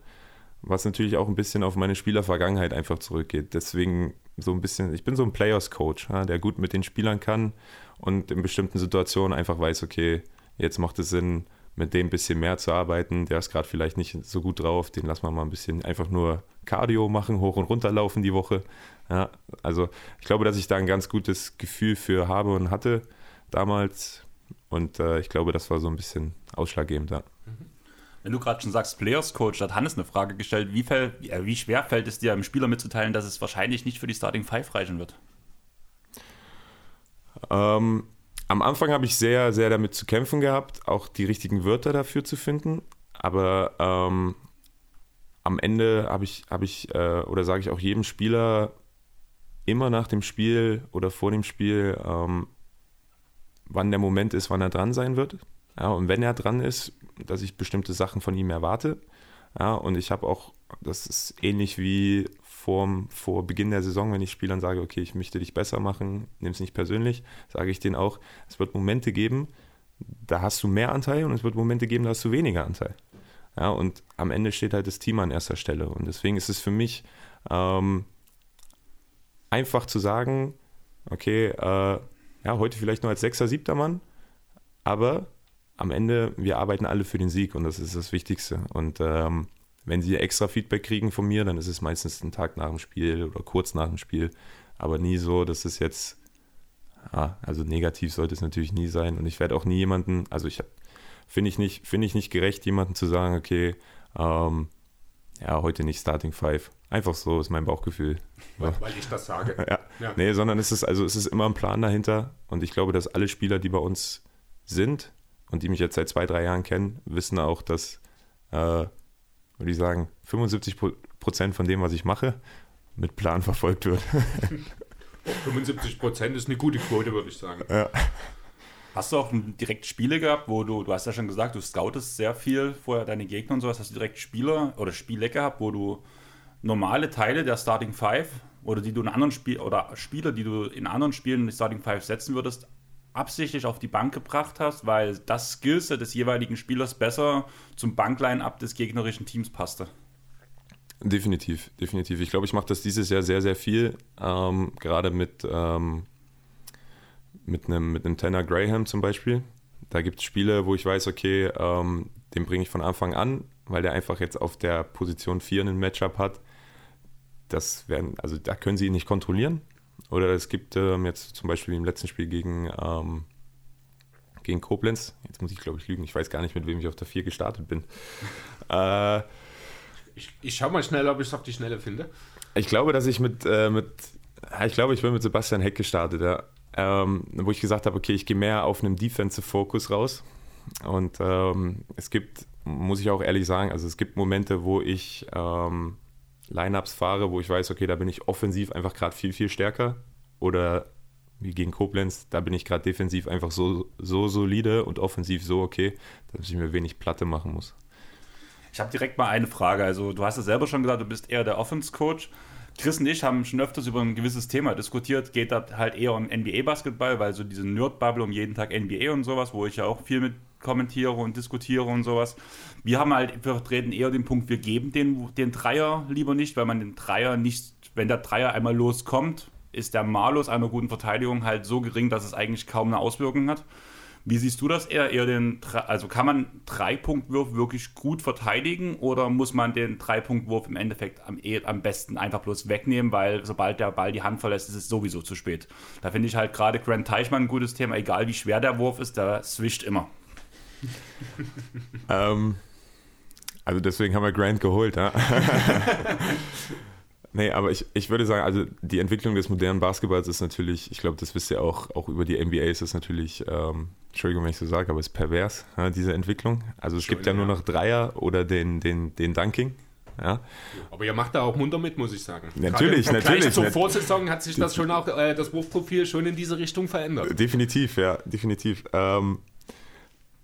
was natürlich auch ein bisschen auf meine Spielervergangenheit einfach zurückgeht. Deswegen so ein bisschen, ich bin so ein Players-Coach, ja, der gut mit den Spielern kann und in bestimmten Situationen einfach weiß, okay, jetzt macht es Sinn, mit dem ein bisschen mehr zu arbeiten. Der ist gerade vielleicht nicht so gut drauf, den lassen wir mal ein bisschen einfach nur Cardio machen, hoch und runter laufen die Woche. Ja, also ich glaube, dass ich da ein ganz gutes Gefühl für habe und hatte damals. Und äh, ich glaube, das war so ein bisschen ausschlaggebend. Ja. Wenn du gerade schon sagst, Players Coach, hat Hannes eine Frage gestellt. Wie, fäll, wie schwer fällt es dir, einem Spieler mitzuteilen, dass es wahrscheinlich nicht für die Starting Five reichen wird? Ähm, am Anfang habe ich sehr, sehr damit zu kämpfen gehabt, auch die richtigen Wörter dafür zu finden. Aber ähm, am Ende habe ich, habe ich äh, oder sage ich auch jedem Spieler immer nach dem Spiel oder vor dem Spiel, ähm, wann der Moment ist, wann er dran sein wird. Ja, und wenn er dran ist, dass ich bestimmte Sachen von ihm erwarte. Ja, und ich habe auch, das ist ähnlich wie vor, vor Beginn der Saison, wenn ich Spielern sage, okay, ich möchte dich besser machen, nimm es nicht persönlich, sage ich denen auch, es wird Momente geben, da hast du mehr Anteil und es wird Momente geben, da hast du weniger Anteil. Ja, und am Ende steht halt das Team an erster Stelle. Und deswegen ist es für mich ähm, einfach zu sagen, okay, äh, ja, heute vielleicht nur als sechster, siebter Mann, aber am Ende, wir arbeiten alle für den Sieg und das ist das Wichtigste. Und ähm, wenn sie extra Feedback kriegen von mir, dann ist es meistens einen Tag nach dem Spiel oder kurz nach dem Spiel, aber nie so, dass es jetzt, ja, also negativ sollte es natürlich nie sein und ich werde auch nie jemanden, also ich finde ich nicht, finde ich nicht gerecht, jemanden zu sagen, okay, ähm, ja, heute nicht Starting Five. Einfach so ist mein Bauchgefühl. Weil, weil ich das sage. ja. ja. Nee, sondern es ist, also es ist immer ein Plan dahinter und ich glaube, dass alle Spieler, die bei uns sind, und die mich jetzt seit zwei, drei Jahren kennen, wissen auch, dass, äh, würde ich sagen, 75 Prozent von dem, was ich mache, mit Plan verfolgt wird. 75 Prozent ist eine gute Quote, würde ich sagen. Ja. Hast du auch direkt Spiele gehabt, wo du, du hast ja schon gesagt, du scoutest sehr viel vorher deine Gegner und sowas, hast du direkt Spieler oder Spiele gehabt, wo du normale Teile der Starting Five oder die du in anderen Spiel oder Spieler, die du in anderen Spielen in die Starting Five setzen würdest, absichtlich auf die Bank gebracht hast, weil das Skillset des jeweiligen Spielers besser zum Bankline-Up des gegnerischen Teams passte. Definitiv, definitiv. Ich glaube, ich mache das dieses Jahr sehr, sehr viel. Ähm, gerade mit, ähm, mit einem mit einem Tanner Graham zum Beispiel. Da gibt es Spiele, wo ich weiß, okay, ähm, den bringe ich von Anfang an, weil der einfach jetzt auf der Position 4 einen Matchup hat. Das werden, also da können sie ihn nicht kontrollieren. Oder es gibt ähm, jetzt zum Beispiel im letzten Spiel gegen, ähm, gegen Koblenz, jetzt muss ich glaube ich lügen, ich weiß gar nicht, mit wem ich auf der 4 gestartet bin. Äh, ich, ich schau mal schnell, ob ich es auf die Schnelle finde. Ich glaube, dass ich mit, äh, mit ich glaube, ich bin mit Sebastian Heck gestartet, ja. ähm, wo ich gesagt habe, okay, ich gehe mehr auf einen Defensive-Fokus raus. Und ähm, es gibt, muss ich auch ehrlich sagen, also es gibt Momente, wo ich ähm, Lineups fahre, wo ich weiß, okay, da bin ich offensiv einfach gerade viel, viel stärker. Oder wie gegen Koblenz, da bin ich gerade defensiv einfach so, so solide und offensiv so okay, dass ich mir wenig Platte machen muss. Ich habe direkt mal eine Frage. Also, du hast es selber schon gesagt, du bist eher der Offense-Coach. Chris und ich haben schon öfters über ein gewisses Thema diskutiert. Geht da halt eher um NBA-Basketball, weil so diese Nerd-Bubble um jeden Tag NBA und sowas, wo ich ja auch viel mit kommentiere und diskutiere und sowas. Wir haben halt, wir vertreten eher den Punkt, wir geben den, den Dreier lieber nicht, weil man den Dreier nicht, wenn der Dreier einmal loskommt, ist der Malus einer guten Verteidigung halt so gering, dass es eigentlich kaum eine Auswirkung hat. Wie siehst du das eher? eher den, also kann man Dreipunktwurf wirklich gut verteidigen oder muss man den Dreipunktwurf im Endeffekt am, eh, am besten einfach bloß wegnehmen, weil sobald der Ball die Hand verlässt, ist es sowieso zu spät. Da finde ich halt gerade Grant Teichmann ein gutes Thema, egal wie schwer der Wurf ist, der swischt immer ähm, also deswegen haben wir Grant geholt. Ja? nee, aber ich, ich würde sagen, also die Entwicklung des modernen Basketballs ist natürlich, ich glaube, das wisst ihr auch, auch über die NBA ist es natürlich, ähm, Entschuldigung, wenn ich so sage, aber es ist pervers, ja, diese Entwicklung. Also es gibt ja nur noch Dreier oder den, den, den Dunking. Ja. Aber ihr macht da auch munter mit, muss ich sagen. Natürlich, Gerade natürlich. Zur Vorsaison hat sich das schon auch, äh, das Wurfprofil schon in diese Richtung verändert. Definitiv, ja, definitiv. Ähm,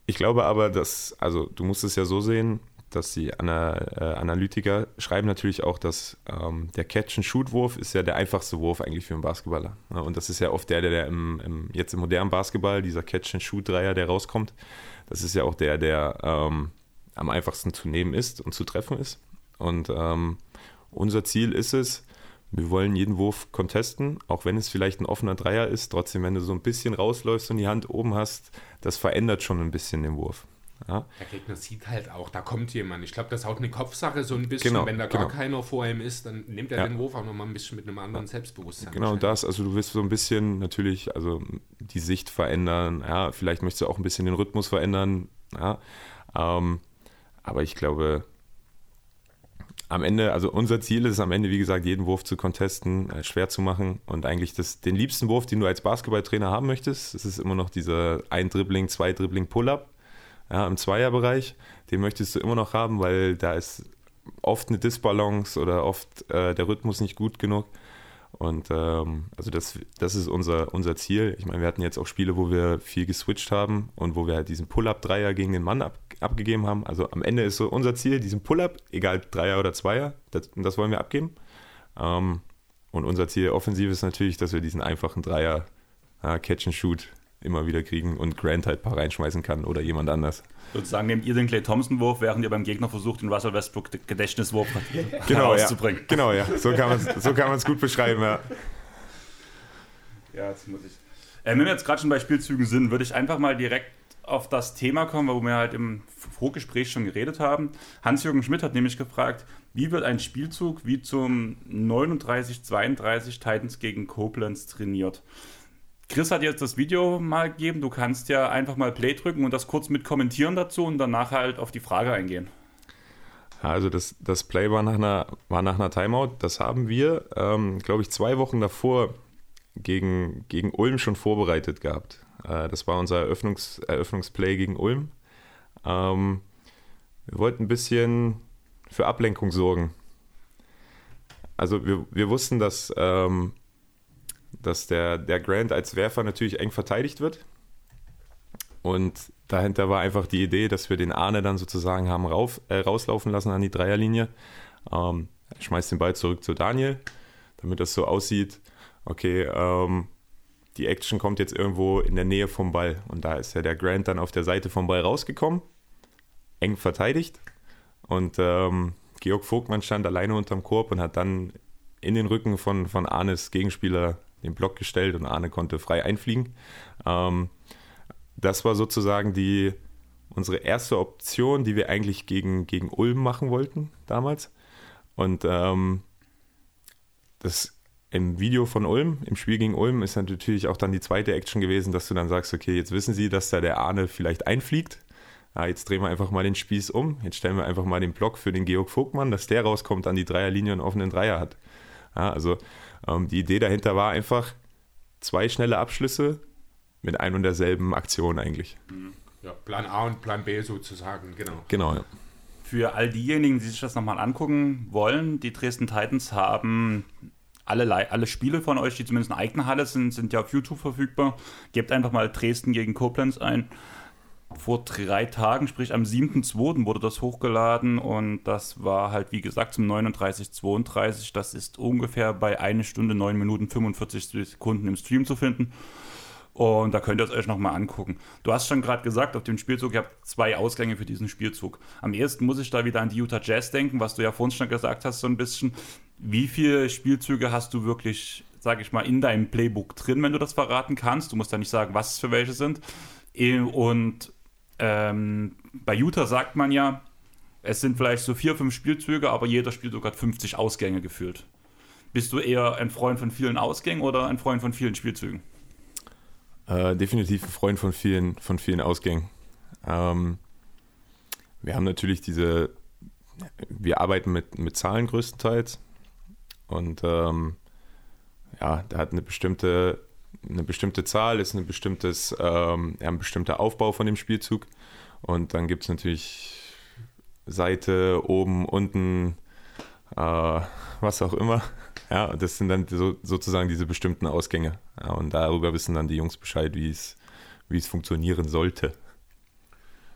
ich glaube aber, dass, also du musst es ja so sehen, dass die Ana, äh, Analytiker schreiben natürlich auch, dass ähm, der Catch-and-Shoot-Wurf ist ja der einfachste Wurf eigentlich für einen Basketballer. Ja, und das ist ja oft der, der, der im, im, jetzt im modernen Basketball, dieser Catch-and-Shoot-Dreier, der rauskommt, das ist ja auch der, der ähm, am einfachsten zu nehmen ist und zu treffen ist. Und ähm, unser Ziel ist es, wir wollen jeden Wurf contesten, auch wenn es vielleicht ein offener Dreier ist. Trotzdem, wenn du so ein bisschen rausläufst und die Hand oben hast, das verändert schon ein bisschen den Wurf. Ja. Der Gegner sieht halt auch, da kommt jemand. Ich glaube, das ist auch eine Kopfsache so ein bisschen. Genau, Wenn da gar genau. keiner vor ihm ist, dann nimmt er Ja. den Wurf auch nochmal ein bisschen mit einem anderen Selbstbewusstsein. Genau das, also du willst so ein bisschen natürlich, also die Sicht verändern, ja, vielleicht möchtest du auch ein bisschen den Rhythmus verändern, ja, ähm, aber ich glaube, am Ende, also unser Ziel ist es am Ende, wie gesagt, jeden Wurf zu contesten, äh, schwer zu machen und eigentlich das, den liebsten Wurf, den du als Basketballtrainer haben möchtest, das ist immer noch dieser ein Dribbling, zwei Dribbling Pull-Up, ja, im Zweierbereich, den möchtest du immer noch haben, weil da ist oft eine Disbalance oder oft äh, der Rhythmus nicht gut genug. Und ähm, also das, das ist unser, unser Ziel. Ich meine, wir hatten jetzt auch Spiele, wo wir viel geswitcht haben und wo wir halt diesen Pull-Up-Dreier gegen den Mann ab, abgegeben haben. Also am Ende ist so unser Ziel, diesen Pull-Up, egal Dreier oder Zweier, das, das wollen wir abgeben. Ähm, und unser Ziel offensiv ist natürlich, dass wir diesen einfachen Dreier äh, Catch and Shoot immer wieder kriegen und Grant halt ein paar reinschmeißen kann oder jemand anders. Sozusagen nehmt ihr den Clay Thompson-Wurf, während ihr beim Gegner versucht, den Russell Westbrook-Gedächtniswurf Genau, ja. herauszubringen. Genau, ja. So kann man es so kann man's gut beschreiben, ja. Ja, jetzt muss ich. Äh, wenn wir jetzt gerade schon bei Spielzügen sind, würde ich einfach mal direkt auf das Thema kommen, wo wir halt im Vorgespräch schon geredet haben. Hans-Jürgen Schmidt hat nämlich gefragt, wie wird ein Spielzug wie zum 39-32 Titans gegen Koblenz trainiert? Chris hat jetzt das Video mal gegeben. Du kannst ja einfach mal Play drücken und das kurz mit kommentieren dazu und danach halt auf die Frage eingehen. Also das, das Play war nach, einer, war nach einer Timeout. Das haben wir, ähm, glaube ich, zwei Wochen davor gegen, gegen Ulm schon vorbereitet gehabt. Äh, das war unser Eröffnungs, Eröffnungsplay gegen Ulm. Ähm, wir wollten ein bisschen für Ablenkung sorgen. Also wir, wir wussten, dass, ähm, dass der, der Grant als Werfer natürlich eng verteidigt wird. Und dahinter war einfach die Idee, dass wir den Arne dann sozusagen haben rauf, äh, rauslaufen lassen an die Dreierlinie. Ähm, schmeißt den Ball zurück zu Daniel, damit das so aussieht, okay, ähm, die Action kommt jetzt irgendwo in der Nähe vom Ball. Und da ist ja der Grant dann auf der Seite vom Ball rausgekommen, eng verteidigt. Und ähm, Georg Vogtmann stand alleine unterm Korb und hat dann in den Rücken von, von Arnes Gegenspieler den Block gestellt und Arne konnte frei einfliegen. Ähm, das war sozusagen die, unsere erste Option, die wir eigentlich gegen, gegen Ulm machen wollten damals. Und ähm, das im Video von Ulm, im Spiel gegen Ulm, ist natürlich auch dann die zweite Action gewesen, dass du dann sagst, okay, jetzt wissen sie, dass da der Arne vielleicht einfliegt. Ja, jetzt drehen wir einfach mal den Spieß um. Jetzt stellen wir einfach mal den Block für den Georg Vogtmann, dass der rauskommt an die Dreierlinie und offenen Dreier hat. Ja, also ähm, die Idee dahinter war einfach zwei schnelle Abschlüsse mit ein und derselben Aktion eigentlich. Ja, Plan A und Plan B sozusagen, genau. Genau, ja. Für all diejenigen, die sich das nochmal angucken wollen, die Dresden Titans haben alle, alle Spiele von euch, die zumindest in eigener Halle sind, sind ja auf YouTube verfügbar. Gebt einfach mal Dresden gegen Koblenz ein. Vor drei Tagen, sprich am 7.2. wurde das hochgeladen und das war halt, wie gesagt, zum 39.32. Das ist ungefähr bei 1 Stunde 9 Minuten 45 Sekunden im Stream zu finden. Und da könnt ihr es euch nochmal angucken. Du hast schon gerade gesagt, auf dem Spielzug, ihr habt zwei Ausgänge für diesen Spielzug. Am ersten muss ich da wieder an die Utah Jazz denken, was du ja vorhin schon gesagt hast, so ein bisschen. Wie viele Spielzüge hast du wirklich, sage ich mal, in deinem Playbook drin, wenn du das verraten kannst? Du musst ja nicht sagen, was es für welche sind. Und ähm, bei Utah sagt man ja, es sind vielleicht so vier, fünf Spielzüge, aber jeder Spielzug hat 50 Ausgänge gefühlt. Bist du eher ein Freund von vielen Ausgängen oder ein Freund von vielen Spielzügen? Äh, definitiv ein Freund von vielen, von vielen Ausgängen. Ähm, wir haben natürlich diese, wir arbeiten mit, mit Zahlen größtenteils und ähm, ja, da hat eine bestimmte, eine bestimmte Zahl, ist ein bestimmtes, ähm, ein bestimmter Aufbau von dem Spielzug und dann gibt es natürlich Seite, oben, unten, äh, was auch immer. Ja, das sind dann so, sozusagen diese bestimmten Ausgänge. Ja, und darüber wissen dann die Jungs Bescheid, wie es, wie es funktionieren sollte.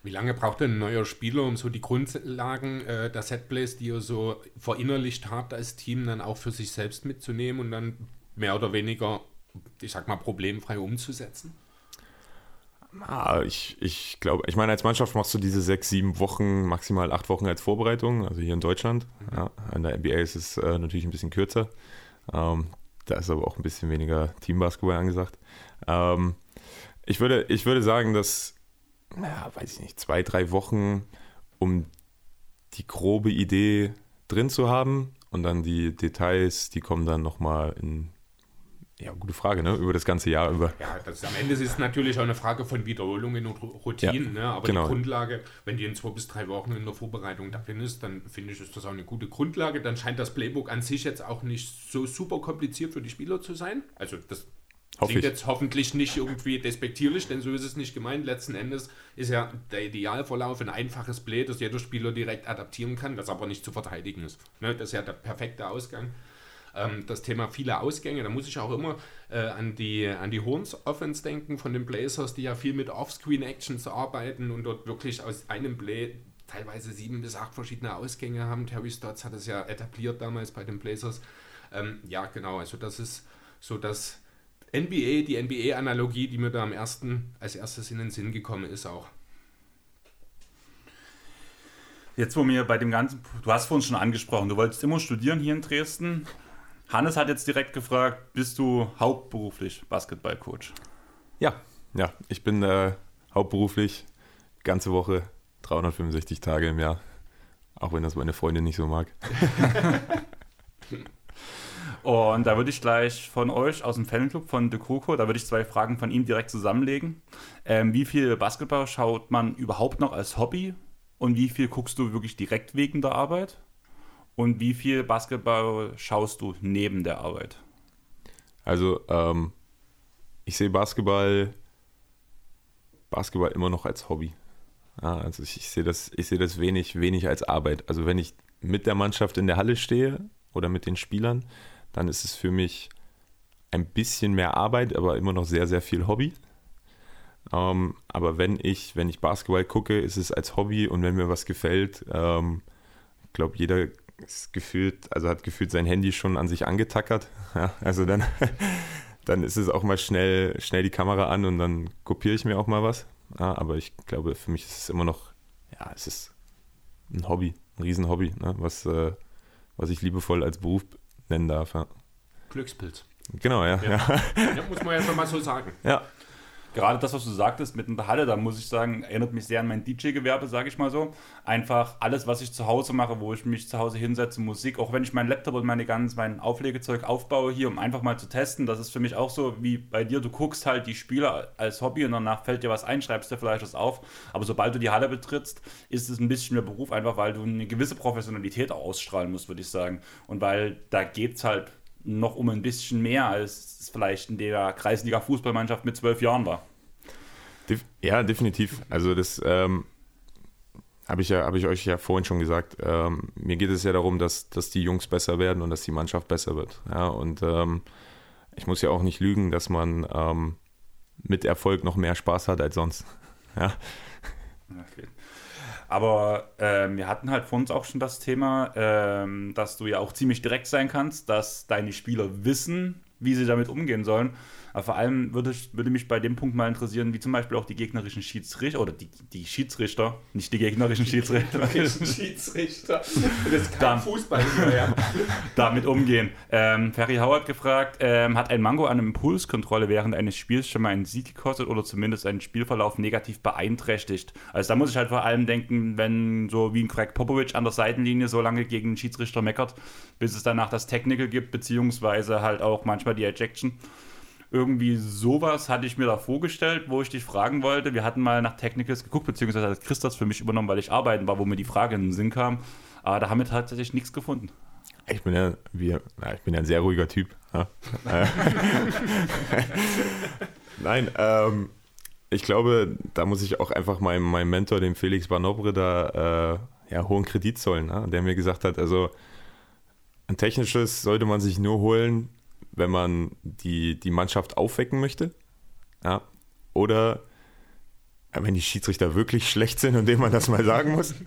Wie lange braucht denn ein neuer Spieler, um so die Grundlagen äh, der Setplays, die ihr so verinnerlicht habt als Team, dann auch für sich selbst mitzunehmen und dann mehr oder weniger, ich sag mal, problemfrei umzusetzen? Ah, ich, ich glaube, ich meine, als Mannschaft machst du diese sechs, sieben Wochen, maximal acht Wochen als Vorbereitung, also hier in Deutschland. Ja, in der NBA ist es äh, natürlich ein bisschen kürzer. Ähm, da ist aber auch ein bisschen weniger Teambasketball angesagt. Ähm, ich, würde, ich würde sagen, dass, ja, weiß ich nicht, zwei, drei Wochen, um die grobe Idee drin zu haben und dann die Details, die kommen dann nochmal in ja, gute Frage, ne? Über das ganze Jahr über. Ja, das, am Ende ist es natürlich auch eine Frage von Wiederholungen und Routinen, ja, ne? aber genau. die Grundlage, wenn die in zwei bis drei Wochen in der Vorbereitung da drin ist, dann finde ich, ist das auch eine gute Grundlage. Dann scheint das Playbook an sich jetzt auch nicht so super kompliziert für die Spieler zu sein. Also das Hoffe klingt ich. jetzt hoffentlich nicht irgendwie despektierlich, denn so ist es nicht gemeint. Letzten Endes ist ja der Idealverlauf ein einfaches Play, das jeder Spieler direkt adaptieren kann, das aber nicht zu verteidigen ist. Ne? Das ist ja der perfekte Ausgang ähm, das Thema viele Ausgänge, da muss ich auch immer äh, an die, an die Horns Offense denken von den Blazers, die ja viel mit Offscreen-Actions arbeiten und dort wirklich aus einem Play teilweise sieben bis acht verschiedene Ausgänge haben. Terry Stotts hat es ja etabliert damals bei den Blazers. Ähm, ja, genau, also das ist so das NBA, die NBA-Analogie, die mir da am ersten, als erstes in den Sinn gekommen ist auch. Jetzt, wo mir bei dem Ganzen, du hast vorhin schon angesprochen, du wolltest immer studieren hier in Dresden. Hannes hat jetzt direkt gefragt, bist du hauptberuflich Basketballcoach? Ja, ja, ich bin äh, hauptberuflich ganze Woche 365 Tage im Jahr, auch wenn das meine Freundin nicht so mag. Und da würde ich gleich von euch aus dem Fanclub von De Coco, da würde ich zwei Fragen von ihm direkt zusammenlegen. Ähm, wie viel Basketball schaut man überhaupt noch als Hobby und wie viel guckst du wirklich direkt wegen der Arbeit? Und wie viel Basketball schaust du neben der Arbeit? Also, ähm, ich sehe Basketball, Basketball immer noch als Hobby. Ja, also ich, ich, sehe das, ich sehe das wenig, wenig als Arbeit. Also wenn ich mit der Mannschaft in der Halle stehe oder mit den Spielern, dann ist es für mich ein bisschen mehr Arbeit, aber immer noch sehr, sehr viel Hobby. Ähm, aber wenn ich, wenn ich Basketball gucke, ist es als Hobby und wenn mir was gefällt, ähm, ich glaube, jeder ist gefühlt, also hat gefühlt sein Handy schon an sich angetackert. Ja, also dann, dann ist es auch mal schnell, schnell die Kamera an und dann kopiere ich mir auch mal was. Ja, aber ich glaube, für mich ist es immer noch, ja, es ist ein Hobby, ein Riesenhobby, ne, was, äh, was ich liebevoll als Beruf nennen darf. Ja. Glückspilz. Genau, ja, ja. ja. muss man ja schon mal so sagen. Ja, gerade das, was du sagtest mit der Halle, da muss ich sagen, erinnert mich sehr an mein DJ-Gewerbe, sage ich mal so. Einfach alles, was ich zu Hause mache, wo ich mich zu Hause hinsetze, Musik, auch wenn ich meinen Laptop und meine ganz, mein Auflegezeug aufbaue hier, um einfach mal zu testen, das ist für mich auch so wie bei dir, du guckst halt die Spieler als Hobby und danach fällt dir was ein, schreibst dir vielleicht was auf, aber sobald du die Halle betrittst, ist es ein bisschen mehr Beruf, einfach weil du eine gewisse Professionalität ausstrahlen musst, würde ich sagen. Und weil da geht es halt noch um ein bisschen mehr, als es vielleicht in der Kreisliga-Fußballmannschaft mit zwölf Jahren war. Ja, definitiv. Also das ähm, habe ich, ja, hab ich euch ja vorhin schon gesagt. Ähm, mir geht es ja darum, dass, dass die Jungs besser werden und dass die Mannschaft besser wird. Ja, und ähm, ich muss ja auch nicht lügen, dass man ähm, mit Erfolg noch mehr Spaß hat als sonst. Ja. Okay. Aber ähm, wir hatten halt vor uns auch schon das Thema, ähm, dass du ja auch ziemlich direkt sein kannst, dass deine Spieler wissen, wie sie damit umgehen sollen. Aber vor allem würde, würde mich bei dem Punkt mal interessieren, wie zum Beispiel auch die gegnerischen Schiedsrichter oder die, die Schiedsrichter, nicht die gegnerischen Schiedsrichter. Die Schiedsrichter. Das ist kein Fußball mehr. damit umgehen. Ähm, Ferry Howard gefragt, ähm, hat ein Mango an Impulskontrolle während eines Spiels schon mal einen Sieg gekostet oder zumindest einen Spielverlauf negativ beeinträchtigt? Also da muss ich halt vor allem denken, wenn so wie ein Craig Popovic an der Seitenlinie so lange gegen den Schiedsrichter meckert, bis es danach das Technical gibt, beziehungsweise halt auch manchmal die Ejection. Irgendwie sowas hatte ich mir da vorgestellt, wo ich dich fragen wollte. Wir hatten mal nach Technicals geguckt, beziehungsweise hat Chris das für mich übernommen, weil ich arbeiten war, wo mir die Frage in den Sinn kam. Aber da haben wir tatsächlich nichts gefunden. Ich bin ja, wie, ich bin ja ein sehr ruhiger Typ. Ja. Nein, ähm, ich glaube, da muss ich auch einfach meinem, meinem Mentor, dem Felix Banobre, da äh, ja, hohen Kredit zollen, ne? der mir gesagt hat, also ein technisches sollte man sich nur holen, wenn man die, die Mannschaft aufwecken möchte. Ja. Oder wenn die Schiedsrichter wirklich schlecht sind und denen man das mal sagen muss.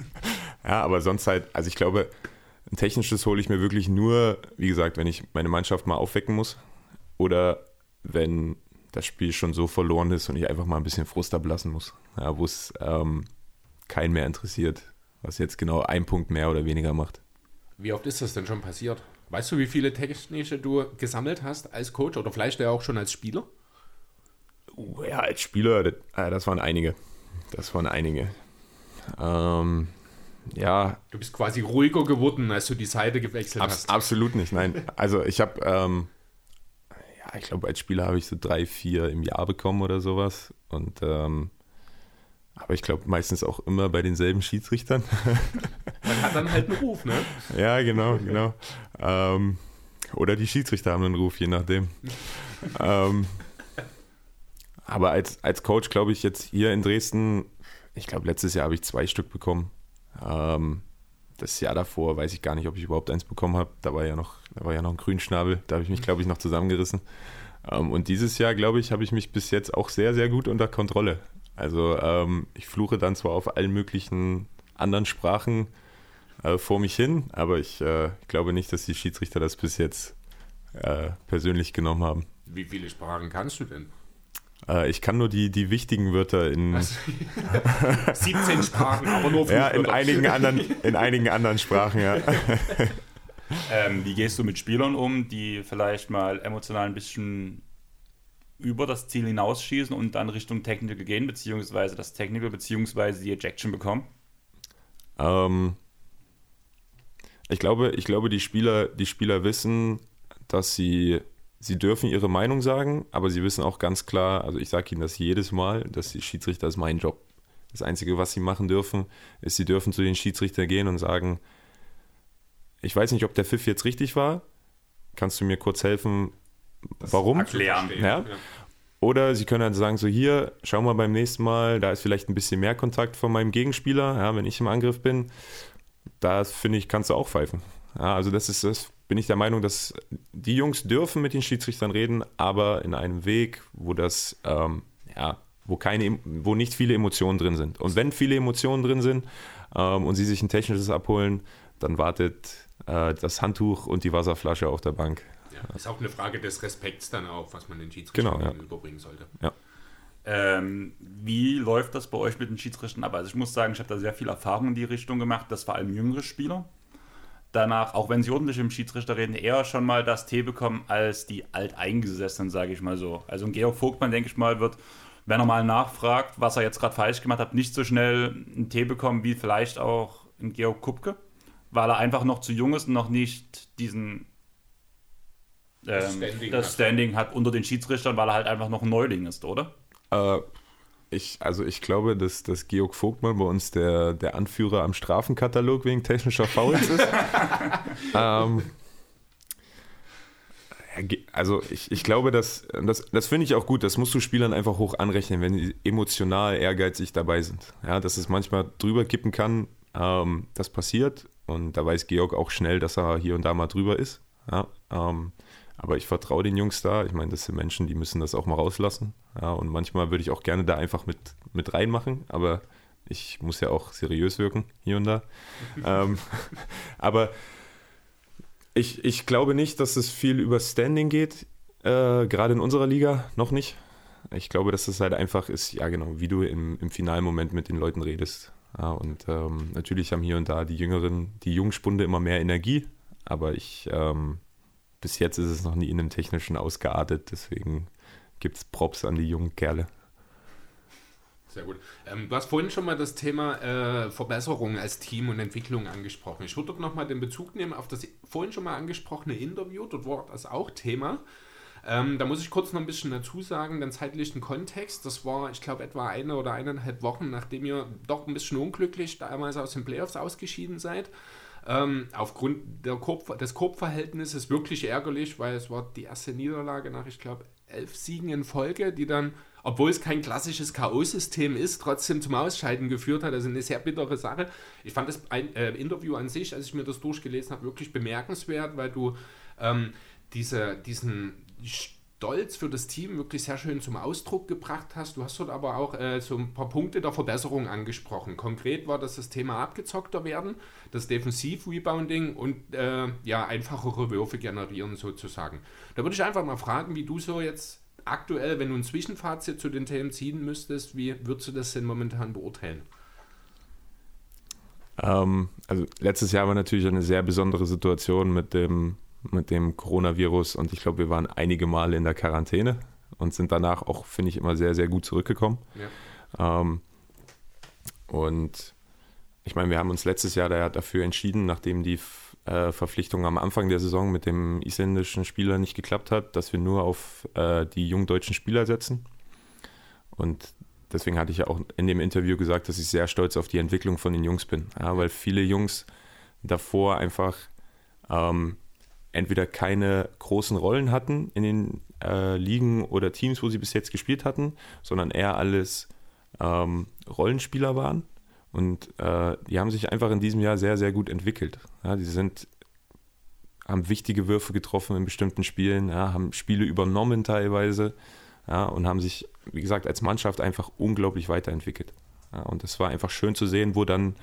Ja, aber sonst halt, also ich glaube, ein technisches hole ich mir wirklich nur, wie gesagt, wenn ich meine Mannschaft mal aufwecken muss. Oder wenn das Spiel schon so verloren ist und ich einfach mal ein bisschen Frust ablassen muss. Ja, wo es ähm, keinen mehr interessiert, was jetzt genau ein Punkt mehr oder weniger macht. Wie oft ist das denn schon passiert? Weißt du, wie viele technische du gesammelt hast als Coach oder vielleicht ja auch schon als Spieler? Uh, ja, als Spieler, das, äh, das waren einige. Das waren einige. Ähm, ja. Du bist quasi ruhiger geworden, als du die Seite gewechselt ab, hast. Absolut nicht, nein. Also ich habe, ähm, ja, ich glaube, als Spieler habe ich so drei, vier im Jahr bekommen oder sowas. Und ähm, aber ich glaube meistens auch immer bei denselben Schiedsrichtern. Man hat dann halt einen Ruf, ne? Ja, genau, genau. Ähm, oder die Schiedsrichter haben einen Ruf, je nachdem. ähm, aber als, als Coach glaube ich jetzt hier in Dresden, ich glaube letztes Jahr habe ich zwei Stück bekommen. Ähm, das Jahr davor weiß ich gar nicht, ob ich überhaupt eins bekommen habe. Da war ja noch, da war ja noch ein Grünschnabel, da habe ich mich, glaube ich, noch zusammengerissen. Ähm, und dieses Jahr, glaube ich, habe ich mich bis jetzt auch sehr, sehr gut unter Kontrolle. Also ähm, ich fluche dann zwar auf allen möglichen anderen Sprachen äh, vor mich hin, aber ich äh, glaube nicht, dass die Schiedsrichter das bis jetzt äh, persönlich genommen haben. Wie viele Sprachen kannst du denn? Äh, ich kann nur die, die wichtigen Wörter in Also, 17 Sprachen, aber nur ja, in einigen anderen in einigen anderen Sprachen, ja. Ähm, wie gehst du mit Spielern um, die vielleicht mal emotional ein bisschen über das Ziel hinausschießen und dann Richtung Technical gehen, beziehungsweise das Technical, beziehungsweise die Ejection bekommen? Ähm, ich glaube, ich glaube, die Spieler, die Spieler wissen, dass sie, sie dürfen ihre Meinung sagen, aber sie wissen auch ganz klar, also ich sage ihnen das jedes Mal, dass die Schiedsrichter ist mein Job. Das Einzige, was sie machen dürfen, ist, sie dürfen zu den Schiedsrichter gehen und sagen, ich weiß nicht, ob der Pfiff jetzt richtig war. Kannst du mir kurz helfen, warum? erklären. Ja. Oder sie können halt sagen, so hier, schau mal beim nächsten Mal, da ist vielleicht ein bisschen mehr Kontakt von meinem Gegenspieler, ja, wenn ich im Angriff bin. Da finde ich, kannst du auch pfeifen. Ja, also das ist das, bin ich der Meinung, dass die Jungs dürfen mit den Schiedsrichtern reden, aber in einem Weg, wo das, ähm, ja, wo keine, wo nicht viele Emotionen drin sind. Und wenn viele Emotionen drin sind ähm, und sie sich ein technisches abholen, dann wartet äh, das Handtuch und die Wasserflasche auf der Bank. Ja, ist auch eine Frage des Respekts dann auch, was man den Schiedsrichtern Genau, ja. überbringen sollte. Ähm, wie läuft das bei euch mit den Schiedsrichtern ab? Also ich muss sagen, ich habe da sehr viel Erfahrung in die Richtung gemacht, das vor allem jüngere Spieler. Danach, auch wenn sie ordentlich im Schiedsrichter reden, eher schon mal das Tee bekommen als die Alteingesessenen, sage ich mal so. Also ein Georg Vogtmann, denke ich mal, wird, wenn er mal nachfragt, was er jetzt gerade falsch gemacht hat, nicht so schnell einen Tee bekommen wie vielleicht auch ein Georg Kupke, weil er einfach noch zu jung ist und noch nicht diesen Das ähm, Standing das hat. Standing hat unter den Schiedsrichtern, weil er halt einfach noch ein Neuling ist, oder? Äh, ich, also ich glaube, dass, dass Georg Vogtmann bei uns der, der Anführer am Strafenkatalog wegen technischer Fouls ist. ähm, also ich, ich glaube, dass, das, das finde ich auch gut, das musst du Spielern einfach hoch anrechnen, wenn sie emotional ehrgeizig dabei sind. Ja, dass es manchmal drüber kippen kann, ähm, das passiert und da weiß Georg auch schnell, dass er hier und da mal drüber ist. Ja, ähm, aber ich vertraue den Jungs da. Ich meine, das sind Menschen, die müssen das auch mal rauslassen. Ja, und manchmal würde ich auch gerne da einfach mit, mit reinmachen, aber ich muss ja auch seriös wirken, hier und da. ähm, aber ich, ich glaube nicht, dass es viel über Standing geht, äh, gerade in unserer Liga, noch nicht. Ich glaube, dass es halt einfach ist, ja genau, wie du im, im finalen Moment mit den Leuten redest. Ja, und ähm, natürlich haben hier und da die Jüngeren, die Jungspunde immer mehr Energie, aber ich, ähm, bis jetzt ist es noch nie in einem technischen ausgeartet, deswegen gibt es Props an die jungen Kerle. Sehr gut. Ähm, du hast vorhin schon mal das Thema äh, Verbesserung als Team und Entwicklung angesprochen. Ich würde dort nochmal den Bezug nehmen auf das vorhin schon mal angesprochene Interview. Dort war das auch Thema. Ähm, da muss ich kurz noch ein bisschen dazu sagen, den zeitlichen Kontext. Das war, ich glaube, etwa eine oder eineinhalb Wochen, nachdem ihr doch ein bisschen unglücklich damals aus den Playoffs ausgeschieden seid. Ähm, aufgrund Korb, des Korbverhältnisses wirklich ärgerlich, weil es war die erste Niederlage nach, ich glaube, elf Siegen in Folge, die dann, obwohl es kein klassisches K.O.-System ist, trotzdem zum Ausscheiden geführt hat. Also eine sehr bittere Sache. Ich fand das ein, äh, Interview an sich, als ich mir das durchgelesen habe, wirklich bemerkenswert, weil du ähm, diese, diesen Stolz für das Team wirklich sehr schön zum Ausdruck gebracht hast. Du hast dort aber auch äh, so ein paar Punkte der Verbesserung angesprochen. Konkret war das das Thema abgezockter werden, das Defensiv-Rebounding und äh, ja, einfachere Würfe generieren sozusagen. Da würde ich einfach mal fragen, wie du so jetzt aktuell, wenn du ein Zwischenfazit zu den Themen ziehen müsstest, wie würdest du das denn momentan beurteilen? Ähm, also letztes Jahr war natürlich eine sehr besondere Situation mit dem, mit dem Coronavirus und ich glaube, wir waren einige Male in der Quarantäne und sind danach auch, finde ich, immer sehr, sehr gut zurückgekommen. Ja. Ähm, und ich meine, wir haben uns letztes Jahr dafür entschieden, nachdem die äh, Verpflichtung am Anfang der Saison mit dem isländischen Spieler nicht geklappt hat, dass wir nur auf äh, die jungen deutschen Spieler setzen. Und deswegen hatte ich ja auch in dem Interview gesagt, dass ich sehr stolz auf die Entwicklung von den Jungs bin. Ja, weil viele Jungs davor einfach ähm, entweder keine großen Rollen hatten in den äh, Ligen oder Teams, wo sie bis jetzt gespielt hatten, sondern eher alles ähm, Rollenspieler waren. Und äh, die haben sich einfach in diesem Jahr sehr, sehr gut entwickelt. Ja, die sind, haben wichtige Würfe getroffen in bestimmten Spielen, ja, haben Spiele übernommen teilweise ja, und haben sich, wie gesagt, als Mannschaft einfach unglaublich weiterentwickelt. Und es war einfach schön zu sehen, wo dann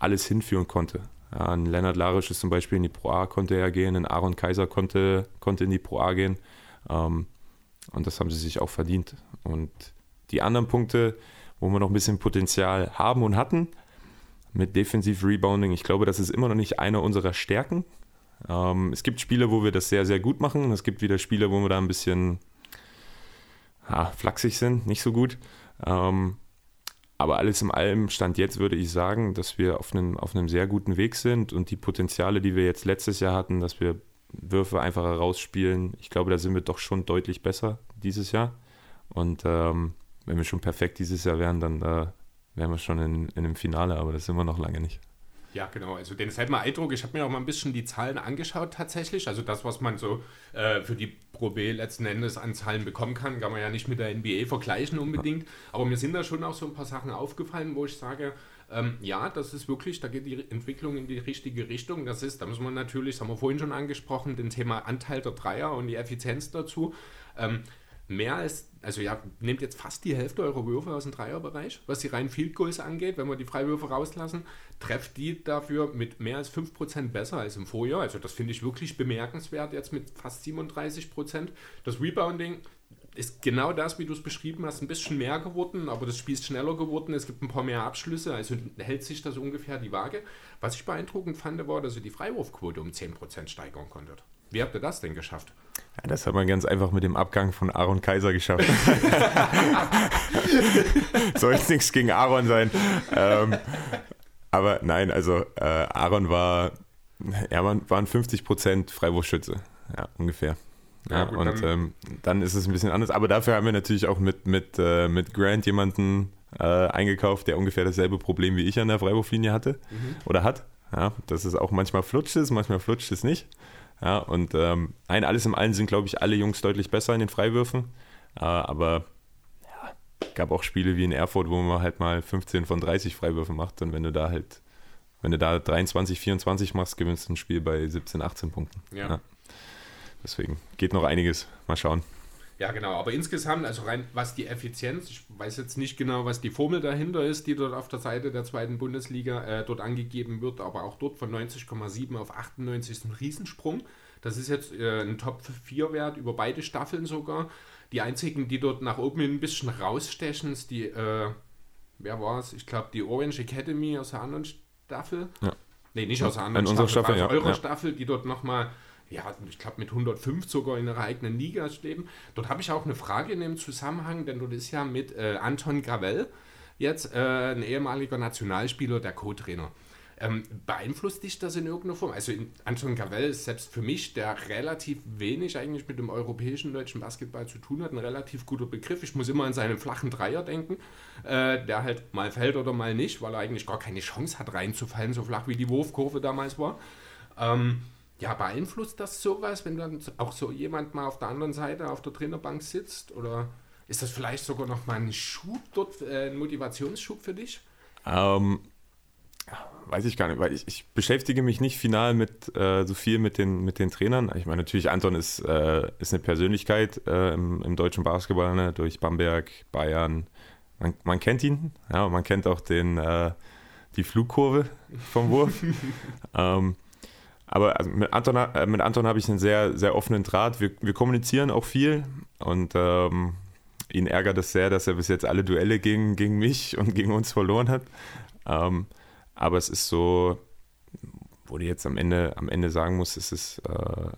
alles hinführen konnte. Ja, ein Lennart Larisch ist zum Beispiel in die Pro A konnte er gehen, ein Aaron Kaiser konnte, konnte in die Pro A gehen. Ähm, und das haben sie sich auch verdient. Und die anderen Punkte, wo wir noch ein bisschen Potenzial haben und hatten, mit Defensive Rebounding, ich glaube, das ist immer noch nicht einer unserer Stärken. Ähm, es gibt Spiele, wo wir das sehr, sehr gut machen. Es gibt wieder Spiele, wo wir da ein bisschen ja, flachsig sind, nicht so gut. Ähm, aber alles in allem, Stand jetzt würde ich sagen, dass wir auf einem, auf einem sehr guten Weg sind und die Potenziale, die wir jetzt letztes Jahr hatten, dass wir Würfe einfach herausspielen, ich glaube, da sind wir doch schon deutlich besser dieses Jahr. Und ähm, wenn wir schon perfekt dieses Jahr wären, dann äh, wären wir schon in, in einem Finale, aber das sind wir noch lange nicht. Ja, genau. Also den mal Eindruck, ich habe mir auch mal ein bisschen die Zahlen angeschaut tatsächlich. Also das, was man so äh, für die Pro B letzten Endes an Zahlen bekommen kann, kann man ja nicht mit der NBA vergleichen unbedingt. Aber mir sind da schon auch so ein paar Sachen aufgefallen, wo ich sage, ähm, ja, das ist wirklich, da geht die Entwicklung in die richtige Richtung. Das ist, da muss man natürlich, das haben wir vorhin schon angesprochen, den Thema Anteil der Dreier und die Effizienz dazu. Ähm, mehr als, also ja, nehmt jetzt fast die Hälfte eurer Würfe aus dem Dreierbereich, was die reinen Field Goals angeht, wenn wir die Freiwürfe rauslassen, trefft die dafür mit mehr als 5% besser als im Vorjahr. Also das finde ich wirklich bemerkenswert jetzt mit fast 37%. Das Rebounding ist genau das, wie du es beschrieben hast, ein bisschen mehr geworden, aber das Spiel ist schneller geworden, es gibt ein paar mehr Abschlüsse, also hält sich das ungefähr die Waage. Was ich beeindruckend fand, war, dass ihr die Freiwurfquote um 10% steigern konntet. Wie habt ihr das denn geschafft? Ja, das hat man ganz einfach mit dem Abgang von Aaron Kaiser geschafft. Soll jetzt nichts gegen Aaron sein. Ähm, aber nein, also äh, Aaron war, er war, war ein 50% Freiwurfschütze, ja, ungefähr. Ja, gut, und dann, ähm, dann ist es ein bisschen anders. Aber dafür haben wir natürlich auch mit, mit, äh, mit Grant jemanden äh, eingekauft, der ungefähr dasselbe Problem wie ich an der Freiwurflinie hatte mhm. oder hat. Ja, dass es auch manchmal flutscht ist, manchmal flutscht es nicht. Ja, und ähm, nein, alles im Allen sind, glaube ich, alle Jungs deutlich besser in den Freiwürfen. Äh, aber ja, gab auch Spiele wie in Erfurt, wo man halt mal 15 von 30 Freiwürfen macht. Und wenn du da halt, wenn du da 23, 24 machst, gewinnst du ein Spiel bei 17, 18 Punkten. Ja. ja. Deswegen geht noch einiges. Mal schauen. Ja, genau. Aber insgesamt, also rein was die Effizienz, ich weiß jetzt nicht genau, was die Formel dahinter ist, die dort auf der Seite der zweiten Bundesliga äh, dort angegeben wird, aber auch dort von 90,7 auf 98 ist ein Riesensprung. Das ist jetzt äh, ein Top-4-Wert über beide Staffeln sogar. Die einzigen, die dort nach oben ein bisschen rausstechen, ist die, äh, wer war es? Ich glaube, die Orange Academy aus der anderen Staffel. Ja. Nee, nicht aus der anderen Staffel, Staffel, aus ja. eurer ja. Staffel, die dort nochmal ja, ich glaube mit 105 sogar in ihrer eigenen Liga leben. Dort habe ich auch eine Frage in dem Zusammenhang, denn dort ist ja mit äh, Anton Gravel jetzt äh, ein ehemaliger Nationalspieler, der Co-Trainer. Ähm, beeinflusst dich das in irgendeiner Form? Also Anton Gravel ist selbst für mich, der relativ wenig eigentlich mit dem europäischen deutschen Basketball zu tun hat, ein relativ guter Begriff. Ich muss immer an seinen flachen Dreier denken, äh, der halt mal fällt oder mal nicht, weil er eigentlich gar keine Chance hat reinzufallen, so flach wie die Wurfkurve damals war. Ähm, ja, beeinflusst das sowas, wenn dann auch so jemand mal auf der anderen Seite auf der Trainerbank sitzt? Oder ist das vielleicht sogar noch mal ein Schub dort, äh, ein Motivationsschub für dich? Ähm, weiß ich gar nicht, weil ich, ich beschäftige mich nicht final mit äh, so viel mit den, mit den Trainern. Ich meine, natürlich, Anton ist, äh, ist eine Persönlichkeit äh, im, im, deutschen Basketball, ne? durch Bamberg, Bayern. Man, man, kennt ihn, ja, man kennt auch den, äh, die Flugkurve vom Wurf. ähm, aber also mit Anton, äh, mit Anton habe ich einen sehr, sehr offenen Draht. Wir, wir kommunizieren auch viel und ähm, ihn ärgert es sehr, dass er bis jetzt alle Duelle gegen, gegen mich und gegen uns verloren hat. Ähm, aber es ist so, wo du jetzt am Ende, am Ende sagen musst, es ist, äh,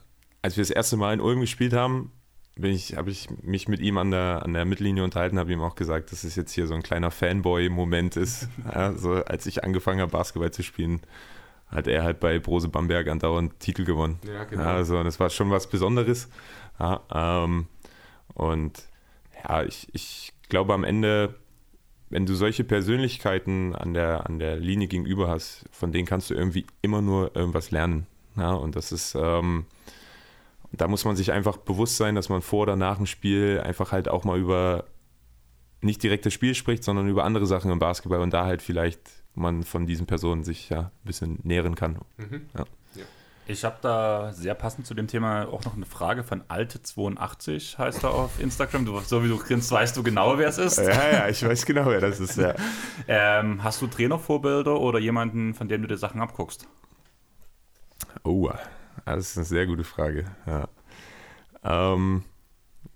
als wir das erste Mal in Ulm gespielt haben, bin ich, habe ich mich mit ihm an der, an der Mittellinie unterhalten, habe ihm auch gesagt, dass es jetzt hier so ein kleiner Fanboy-Moment ist. Also als ich angefangen habe, Basketball zu spielen, hat er halt bei Brose Bamberg andauernd Titel gewonnen. Ja, genau. also das war schon was Besonderes. Ja, ähm, und ja, ich, ich glaube am Ende, wenn du solche Persönlichkeiten an der, an der Linie gegenüber hast, von denen kannst du irgendwie immer nur irgendwas lernen. Ja, und das ist, ähm, da muss man sich einfach bewusst sein, dass man vor oder nach dem Spiel einfach halt auch mal über nicht direkt das Spiel spricht, sondern über andere Sachen im Basketball und da halt vielleicht man von diesen Personen sich ja ein bisschen nähren kann. Mhm. Ja. Ich habe da sehr passend zu dem Thema auch noch eine Frage von Alte82, heißt er auf Instagram. Du, so wie du grinst, weißt du genau, wer es ist. Ja, ja, ich weiß genau, wer das ist, ja. ähm, hast du Trainervorbilder oder jemanden, von dem du dir Sachen abguckst? Oh, das ist eine sehr gute Frage. Ja. Ähm,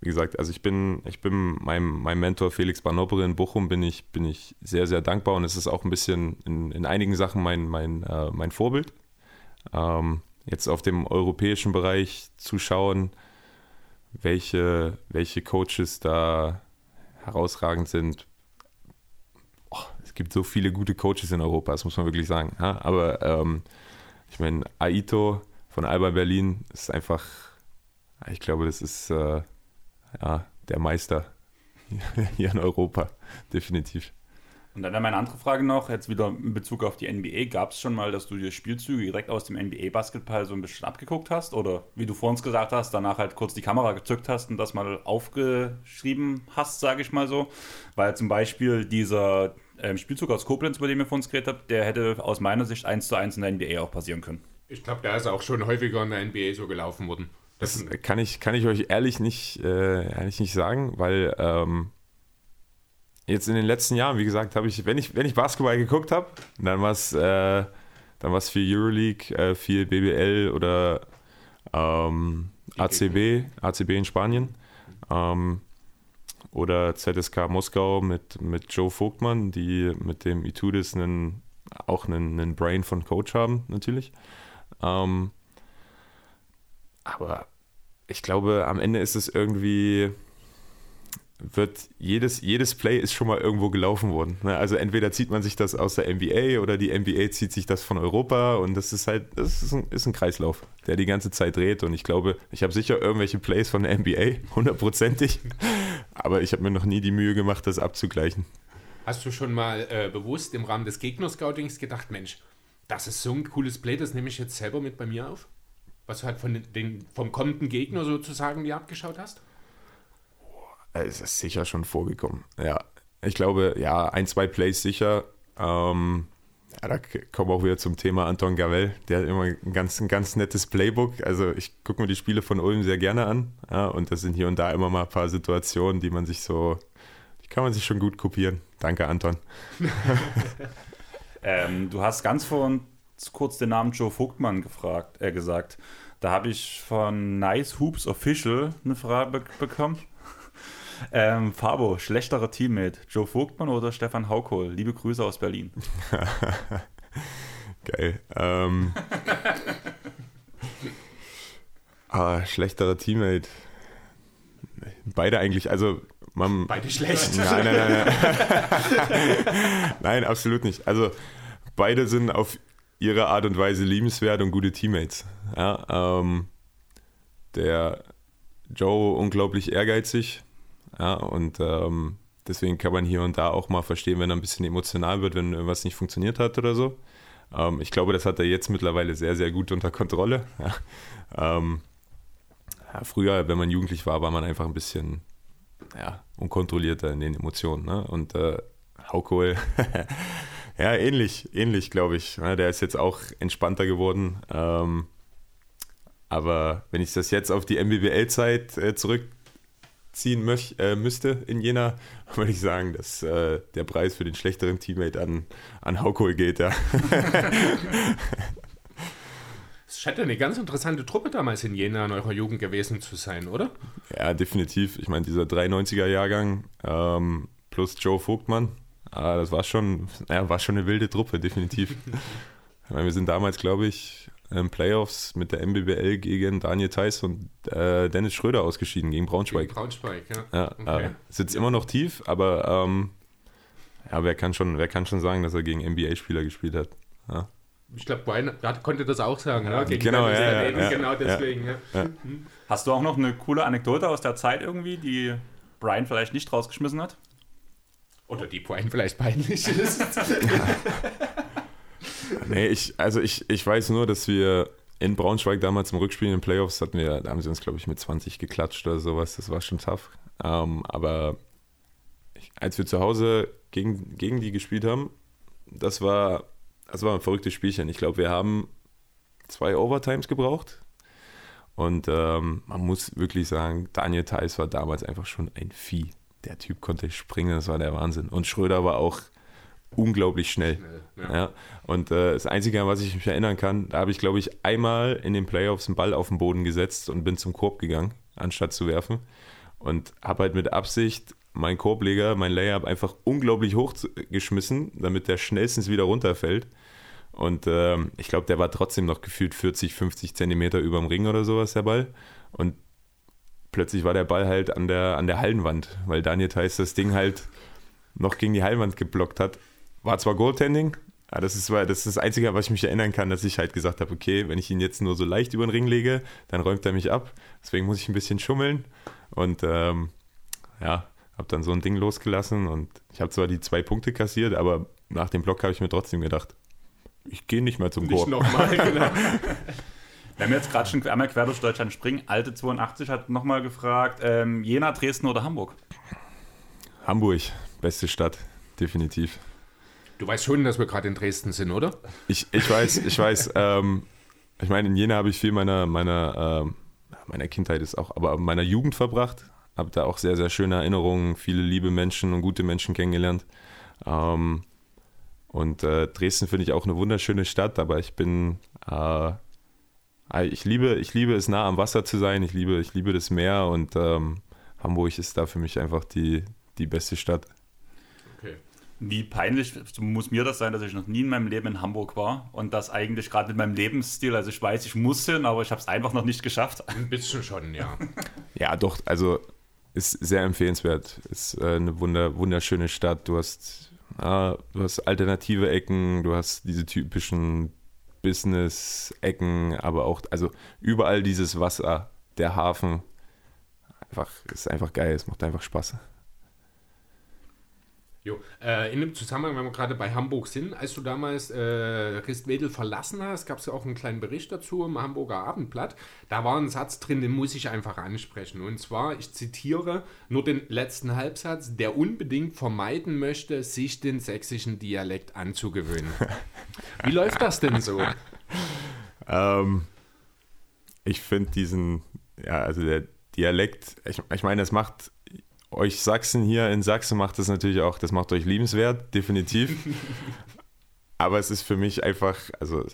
wie gesagt, also ich bin, ich bin meinem, meinem Mentor Felix Barnopere in Bochum bin ich, bin ich sehr, sehr dankbar und es ist auch ein bisschen in, in einigen Sachen mein, mein, äh, mein Vorbild. Ähm, jetzt auf dem europäischen Bereich zu schauen, welche, welche Coaches da herausragend sind. Oh, es gibt so viele gute Coaches in Europa, das muss man wirklich sagen. Aber ähm, ich meine, Aito, von Alba Berlin ist einfach, ich glaube, das ist äh, ja, der Meister hier in Europa, definitiv. Und dann wäre meine andere Frage noch, jetzt wieder in Bezug auf die NBA, gab es schon mal, dass du dir Spielzüge direkt aus dem NBA-Basketball so ein bisschen abgeguckt hast? Oder wie du vor uns gesagt hast, danach halt kurz die Kamera gezückt hast und das mal aufgeschrieben hast, sage ich mal so? Weil zum Beispiel dieser ähm, Spielzug aus Koblenz, über den wir vor uns geredet haben, der hätte aus meiner Sicht eins zu eins in der NBA auch passieren können. Ich glaube, der ist auch schon häufiger in der NBA so gelaufen worden. Das, kann, ich, kann ich euch ehrlich nicht, äh, ehrlich nicht sagen, weil ähm, jetzt in den letzten Jahren, wie gesagt, habe ich, wenn ich, wenn ich Basketball geguckt habe, dann war es äh, viel Euroleague, äh, viel BBL oder ähm, ACB, ACB in Spanien. Ähm, oder ZSK Moskau mit, mit Joe Vogtmann, die mit dem Itudis einen, auch einen, einen Brain von Coach haben, natürlich. Ähm, aber ich glaube, am Ende ist es irgendwie, wird jedes, jedes Play ist schon mal irgendwo gelaufen worden. Ne? Also entweder zieht man sich das aus der NBA oder die NBA zieht sich das von Europa und das ist halt, das ist ein, ist ein Kreislauf, der die ganze Zeit dreht und ich glaube, ich habe sicher irgendwelche Plays von der NBA, hundertprozentig, aber ich habe mir noch nie die Mühe gemacht, das abzugleichen. Hast du schon mal äh, bewusst im Rahmen des Gegner-Scoutings gedacht, Mensch, das ist so ein cooles Play, das nehme ich jetzt selber mit bei mir auf? Was du halt von den, vom kommenden Gegner sozusagen dir abgeschaut hast? Es ist sicher schon vorgekommen. Ja, ich glaube, ja, ein, zwei Plays sicher. Ähm, ja, da kommen wir auch wieder zum Thema Anton Gavel. Der hat immer ein ganz, ein ganz nettes Playbook. Also ich gucke mir die Spiele von Ulm sehr gerne an. Ja, und das sind hier und da immer mal ein paar Situationen, die man sich so, die kann man sich schon gut kopieren. Danke, Anton. ähm, du hast ganz vor kurz den Namen Joe Vogtmann gefragt, äh, gesagt. Da habe ich von Nice Hoops Official eine Frage bekommen. Ähm, Fabo, schlechterer Teammate, Joe Vogtmann oder Stefan Haukohl? Liebe Grüße aus Berlin. Geil. Ähm, ah, schlechterer Teammate. Beide eigentlich, also man, Beide schlecht. Nein, nein, nein. Nein. nein, absolut nicht. Also beide sind auf ihre Art und Weise liebenswert und gute Teammates. Ja, ähm, der Joe unglaublich ehrgeizig, ja, und ähm, deswegen kann man hier und da auch mal verstehen, wenn er ein bisschen emotional wird, wenn irgendwas nicht funktioniert hat oder so. Ähm, ich glaube, das hat er jetzt mittlerweile sehr, sehr gut unter Kontrolle. Ähm, ja, früher, wenn man jugendlich war, war man einfach ein bisschen unkontrollierter in den Emotionen. Ne? Und äh, Haukohl, ja, ähnlich, ähnlich, glaube ich. Der ist jetzt auch entspannter geworden. Ähm, aber wenn ich das jetzt auf die MBBL-Zeit äh, zurück ziehen möch, äh, müsste in Jena, würde ich sagen, dass äh, der Preis für den schlechteren Teammate an, an Haukol geht. Ja. Es scheint eine ganz interessante Truppe damals in Jena in eurer Jugend gewesen zu sein, oder? Ja, definitiv. Ich meine, dieser 93er-Jahrgang ähm, plus Joe Vogtmann, äh, das war schon, ja, war schon eine wilde Truppe, definitiv. Wir sind damals, glaube ich, in Playoffs mit der MBBL gegen Daniel Theiss und äh, Dennis Schröder ausgeschieden gegen Braunschweig. Gegen Braunschweig, ja. Ja, Okay. äh, sitzt immer noch tief, aber ähm, ja, wer kann, schon, wer kann schon sagen, dass er gegen NBA-Spieler gespielt hat? Ja. Ich glaube, Brian hat- konnte das auch sagen, ne? Gegen genau, ja, ja, ja, genau ja. deswegen. Ja. Hast du auch noch eine coole Anekdote aus der Zeit irgendwie, die Brian vielleicht nicht rausgeschmissen hat? Oder die Brian vielleicht peinlich ist. Nee, ich, also ich, ich weiß nur, dass wir in Braunschweig damals im Rückspiel in den Playoffs hatten wir, da haben sie uns, glaube ich, mit 20 geklatscht oder sowas. Das war schon tough. Ähm, aber ich, als wir zu Hause gegen, gegen die gespielt haben, das war, das war ein verrücktes Spielchen. Ich glaube, wir haben zwei Overtimes gebraucht. Und ähm, man muss wirklich sagen, Daniel Theiss war damals einfach schon ein Vieh. Der Typ konnte springen, das war der Wahnsinn. Und Schröder war auch unglaublich schnell. Ja. Ja, und äh, das Einzige, an was ich mich erinnern kann, da habe ich, glaube ich, einmal in den Playoffs einen Ball auf den Boden gesetzt und bin zum Korb gegangen, anstatt zu werfen. Und habe halt mit Absicht meinen Korbleger, mein Layup einfach unglaublich hoch geschmissen, damit der schnellstens wieder runterfällt. Und ähm, ich glaube, der war trotzdem noch gefühlt 40, 50 Zentimeter über dem Ring oder sowas, der Ball. Und plötzlich war der Ball halt an der, an der Hallenwand, weil Daniel Theiss das Ding halt noch gegen die Hallenwand geblockt hat. War zwar Goaltending, aber das ist, das ist das Einzige, was ich mich erinnern kann, dass ich halt gesagt habe, okay, wenn ich ihn jetzt nur so leicht über den Ring lege, dann räumt er mich ab. Deswegen muss ich ein bisschen schummeln. Und ähm, ja, habe dann so ein Ding losgelassen und ich habe zwar die zwei Punkte kassiert, aber nach dem Block habe ich mir trotzdem gedacht, ich gehe nicht mehr zum Nicht nochmal, genau. Wenn wir jetzt gerade schon einmal quer durch Deutschland springen, Alte 82 hat nochmal gefragt, ähm, Jena, Dresden oder Hamburg? Hamburg, beste Stadt, definitiv. Du weißt schon, dass wir gerade in Dresden sind, oder? Ich, ich weiß, ich weiß, ähm, ich meine, in Jena habe ich viel meiner, meiner, ähm, meiner Kindheit ist auch, aber meiner Jugend verbracht. Habe da auch sehr, sehr schöne Erinnerungen, viele liebe Menschen und gute Menschen kennengelernt. Ähm, und äh, Dresden finde ich auch eine wunderschöne Stadt, aber ich bin, äh, ich liebe, ich liebe es nah am Wasser zu sein, ich liebe, ich liebe das Meer und ähm, Hamburg ist da für mich einfach die, die beste Stadt. Okay. Wie peinlich muss mir das sein, dass ich noch nie in meinem Leben in Hamburg war und das eigentlich gerade mit meinem Lebensstil, also ich weiß, ich muss hin, aber ich habe es einfach noch nicht geschafft. Ein bisschen schon, ja. Ja, doch, also ist sehr empfehlenswert. Ist äh, eine wunder, wunderschöne Stadt. Du hast, ah, du hast alternative Ecken, du hast diese typischen Business-Ecken, aber auch, also überall dieses Wasser, der Hafen. Einfach, ist einfach geil, es macht einfach Spaß. Jo, äh, in dem Zusammenhang, wenn wir gerade bei Hamburg sind, als du damals äh, Ristwedel verlassen hast, gab es ja auch einen kleinen Bericht dazu im Hamburger Abendblatt. Da war ein Satz drin, den muss ich einfach ansprechen. Und zwar, ich zitiere nur den letzten Halbsatz, der unbedingt vermeiden möchte, sich den sächsischen Dialekt anzugewöhnen. Wie läuft das denn so? Ähm, ich finde diesen, ja, also der Dialekt, ich, ich meine, das macht euch Sachsen hier in Sachsen macht das natürlich auch, das macht euch liebenswert, definitiv. Aber es ist für mich einfach, also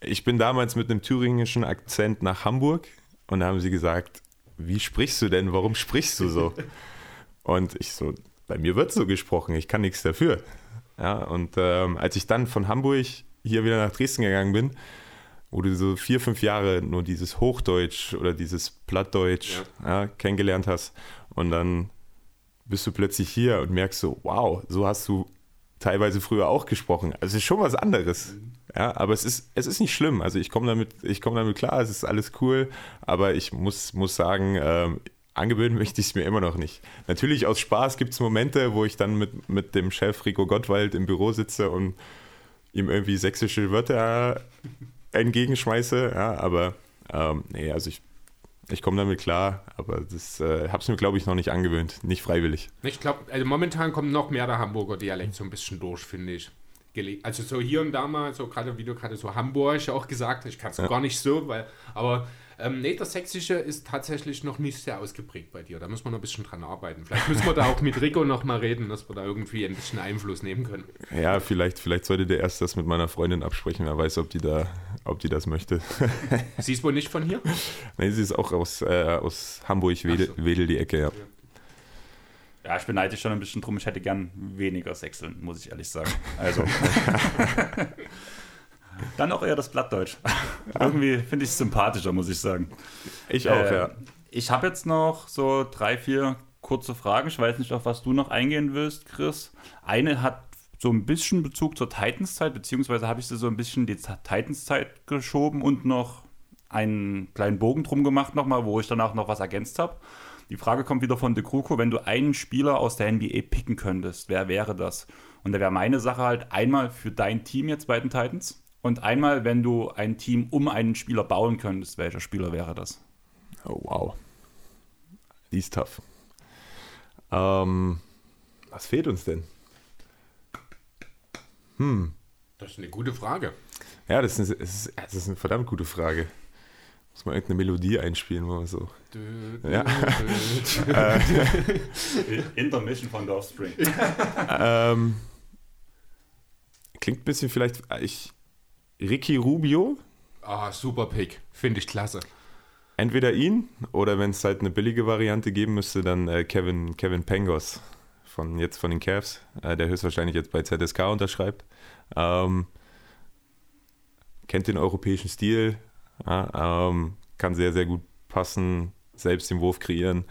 ich bin damals mit einem thüringischen Akzent nach Hamburg und da haben sie gesagt, wie sprichst du denn, warum sprichst du so? Und ich so, bei mir wird so gesprochen, ich kann nichts dafür. Ja, und ähm, als ich dann von Hamburg hier wieder nach Dresden gegangen bin, wo du so vier, fünf Jahre nur dieses Hochdeutsch oder dieses Plattdeutsch ja. kennengelernt hast und dann bist du plötzlich hier und merkst so, wow, so hast du teilweise früher auch gesprochen. Also es ist schon was anderes. Ja, aber es ist, es ist nicht schlimm. Also ich komme damit, ich komme damit klar, es ist alles cool, aber ich muss, muss sagen, ähm, angewöhnen möchte ich es mir immer noch nicht. Natürlich aus Spaß gibt es Momente, wo ich dann mit, mit dem Chef Rico Gottwald im Büro sitze und ihm irgendwie sächsische Wörter entgegenschmeiße, ja, aber ähm, nee, also ich, ich komme damit klar, aber das äh, habe es mir, glaube ich, noch nicht angewöhnt, nicht freiwillig. Ich glaube, also momentan kommt noch mehr der Hamburger Dialekt so ein bisschen durch, finde ich. Also so hier und da mal, so gerade wie du gerade so Hamburg auch gesagt hast, ich kann es Ja. gar nicht so, weil, aber ähm, nee, das Sächsische ist tatsächlich noch nicht sehr ausgeprägt bei dir. Da muss man noch ein bisschen dran arbeiten. Vielleicht müssen wir da auch mit Rico noch mal reden, dass wir da irgendwie ein bisschen Einfluss nehmen können. Ja, vielleicht, vielleicht sollte der erst das mit meiner Freundin absprechen, wer weiß, ob die da, ob die das möchte. Sie ist wohl nicht von hier? nee, sie ist auch aus, äh, aus Hamburg, Wedel, so. Wedel die Ecke, ja. Ja, ich beneide dich schon ein bisschen drum. Ich hätte gern weniger Sechseln, muss ich ehrlich sagen. Also. Dann auch eher das Blattdeutsch. Irgendwie finde ich es sympathischer, muss ich sagen. Ich auch, Äh, ja. Ich habe jetzt noch so drei, vier kurze Fragen. Ich weiß nicht, auf was du noch eingehen willst, Chris. Eine hat so ein bisschen Bezug zur Titans-Zeit, beziehungsweise habe ich sie so ein bisschen die Titans-Zeit geschoben und noch einen kleinen Bogen drum gemacht nochmal, wo ich danach noch was ergänzt habe. Die Frage kommt wieder von De Kruko, wenn du einen Spieler aus der NBA picken könntest, wer wäre das? Und da wäre meine Sache halt einmal für dein Team jetzt bei den Titans und einmal, wenn du ein Team um einen Spieler bauen könntest, welcher Spieler wäre das? Oh, wow. Die ist tough. Ähm, was fehlt uns denn? Das ist eine gute Frage. Ja, das ist, das ist, das ist eine verdammt gute Frage. Muss man irgendeine Melodie einspielen, wo man so. Ja. Intermission von The Offspring. Ähm, klingt ein bisschen vielleicht. Ich, Ricky Rubio, Ah, super Pick. Finde ich klasse. entweder ihn oder wenn es halt eine billige Variante geben müsste, dann äh, Kevin, Kevin Pengos von jetzt von den Cavs, äh, der höchstwahrscheinlich jetzt bei ZSK unterschreibt. Ähm, kennt den europäischen Stil, ja, ähm, kann sehr, sehr gut passen, selbst den Wurf kreieren.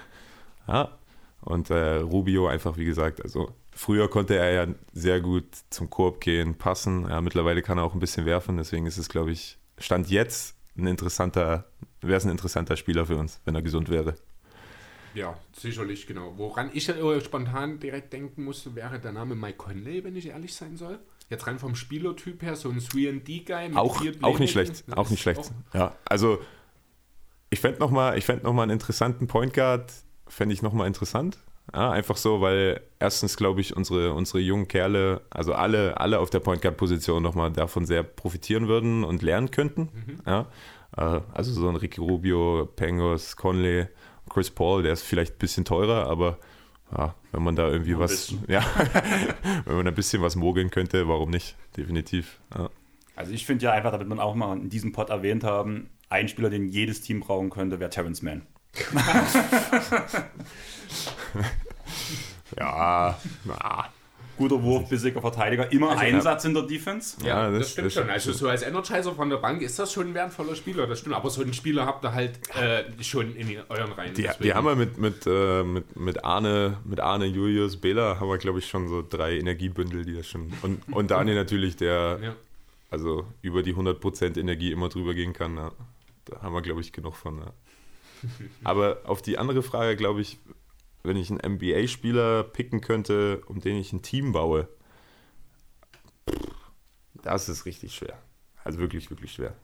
Ja. Und äh, Rubio einfach, wie gesagt, also früher konnte er ja sehr gut zum Korb gehen, passen. Ja, mittlerweile kann er auch ein bisschen werfen, deswegen ist es, glaube ich, Stand jetzt ein interessanter, wäre es ein interessanter Spieler für uns, wenn er gesund wäre. Ja, sicherlich, genau. Woran ich spontan direkt denken musste, wäre der Name Mike Conley, wenn ich ehrlich sein soll. Jetzt rein vom Spielertyp her, so ein 3D-Guy. Auch, auch nicht schlecht, auch nicht schlecht. Ja, also ich fände nochmal fänd noch mal einen interessanten Point Guard, fände ich nochmal interessant. Ja, einfach so, weil erstens glaube ich, unsere, unsere jungen Kerle, also alle, alle auf der Point Guard-Position nochmal davon sehr profitieren würden und lernen könnten. Ja, äh, also so ein Ricky Rubio, Pengos, Conley, Chris Paul, der ist vielleicht ein bisschen teurer, aber ja, wenn man da irgendwie Ein was, bisschen. ja, wenn man ein bisschen was mogeln könnte, warum nicht? Definitiv. Ja. Also ich finde ja einfach, damit man auch mal in diesem Pod erwähnt haben, ein Spieler, den jedes Team brauchen könnte, wäre Terrence Mann. Ja, na, Guter Wurf, bissiger Verteidiger, immer Also, Einsatz in der Defense. Ja, Ja, das, das- stimmt das schon. stimmt Also so als Energizer von der Bank ist das schon ein wertvoller Spieler, das stimmt. Aber so einen Spieler habt ihr halt äh, schon in euren Reihen. Die, die haben wir mit, mit, äh, mit, mit, Arne, mit Arne, Julius, Bela, haben wir, glaube ich, schon so drei Energiebündel, die das schon. Und, und Daniel natürlich, der Ja. also über die 100% Energie immer drüber gehen kann. Ja. Da haben wir, glaube ich, genug von. Ja. Aber auf die andere Frage, glaube ich, wenn ich einen NBA-Spieler picken könnte, um den ich ein Team baue, das ist richtig schwer. Also wirklich, wirklich schwer.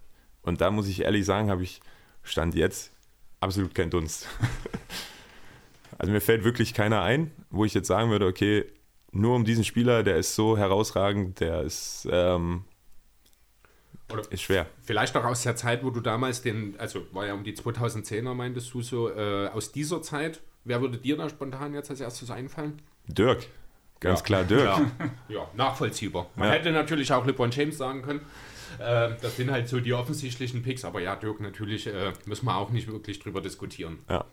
Und da muss ich ehrlich sagen, habe ich Stand jetzt absolut keinen Dunst. Also mir fällt wirklich keiner ein, wo ich jetzt sagen würde, okay, nur um diesen Spieler, der ist so herausragend, der ist, ähm, ist schwer. vielleicht auch aus der Zeit, wo du damals den, also war ja um die 2010er, meintest du so, äh, aus dieser Zeit, wer würde dir da spontan jetzt als erstes einfallen? Dirk, ganz Ja. klar Dirk. Ja, ja nachvollziehbar. Man Ja. hätte natürlich auch LeBron James sagen können. Äh, das sind halt so die offensichtlichen Picks, aber ja, Dirk natürlich äh, müssen wir auch nicht wirklich drüber diskutieren. Ja.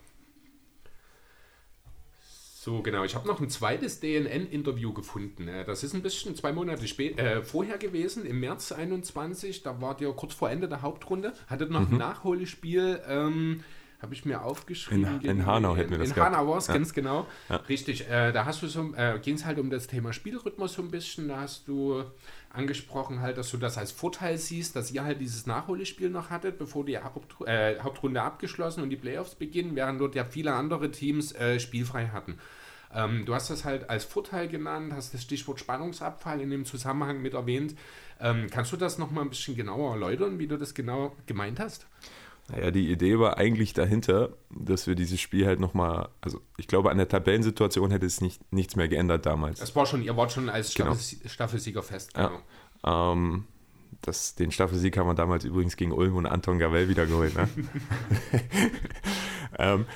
So, genau. Ich habe noch ein zweites DNN-Interview gefunden. Äh, Das ist ein bisschen zwei Monate äh, vorher gewesen, im März 21. Da wart ihr kurz vor Ende der Hauptrunde. Hattet noch ein Nachholspiel. Ähm, habe ich mir aufgeschrieben. In- in Hanau hätten wir das In gehabt. Hanau war es, Ja. ganz genau. Richtig. Äh, da hast du so, äh, ging es halt um das Thema Spielrhythmus so ein bisschen. Da hast du angesprochen halt, dass du das als Vorteil siehst, dass ihr halt dieses Nachholspiel noch hattet, bevor die Haupt, äh, Hauptrunde abgeschlossen und die Playoffs beginnen, während dort ja viele andere Teams äh, spielfrei hatten. Ähm, du hast das halt als Vorteil genannt, hast das Stichwort Spannungsabfall in dem Zusammenhang mit erwähnt. Ähm, kannst du das nochmal ein bisschen genauer erläutern, wie du das genau gemeint hast? Naja, die Idee war eigentlich dahinter, dass wir dieses Spiel halt nochmal, also ich glaube, an der Tabellensituation hätte es nicht, nichts mehr geändert damals. Das war schon, ihr wart schon als Genau. Staffel, Staffelsieger fest. Ja. Genau. Ähm, das, den Staffelsieg haben wir damals übrigens gegen Ulm und Anton Gavel wiedergeholt. Ne? ähm,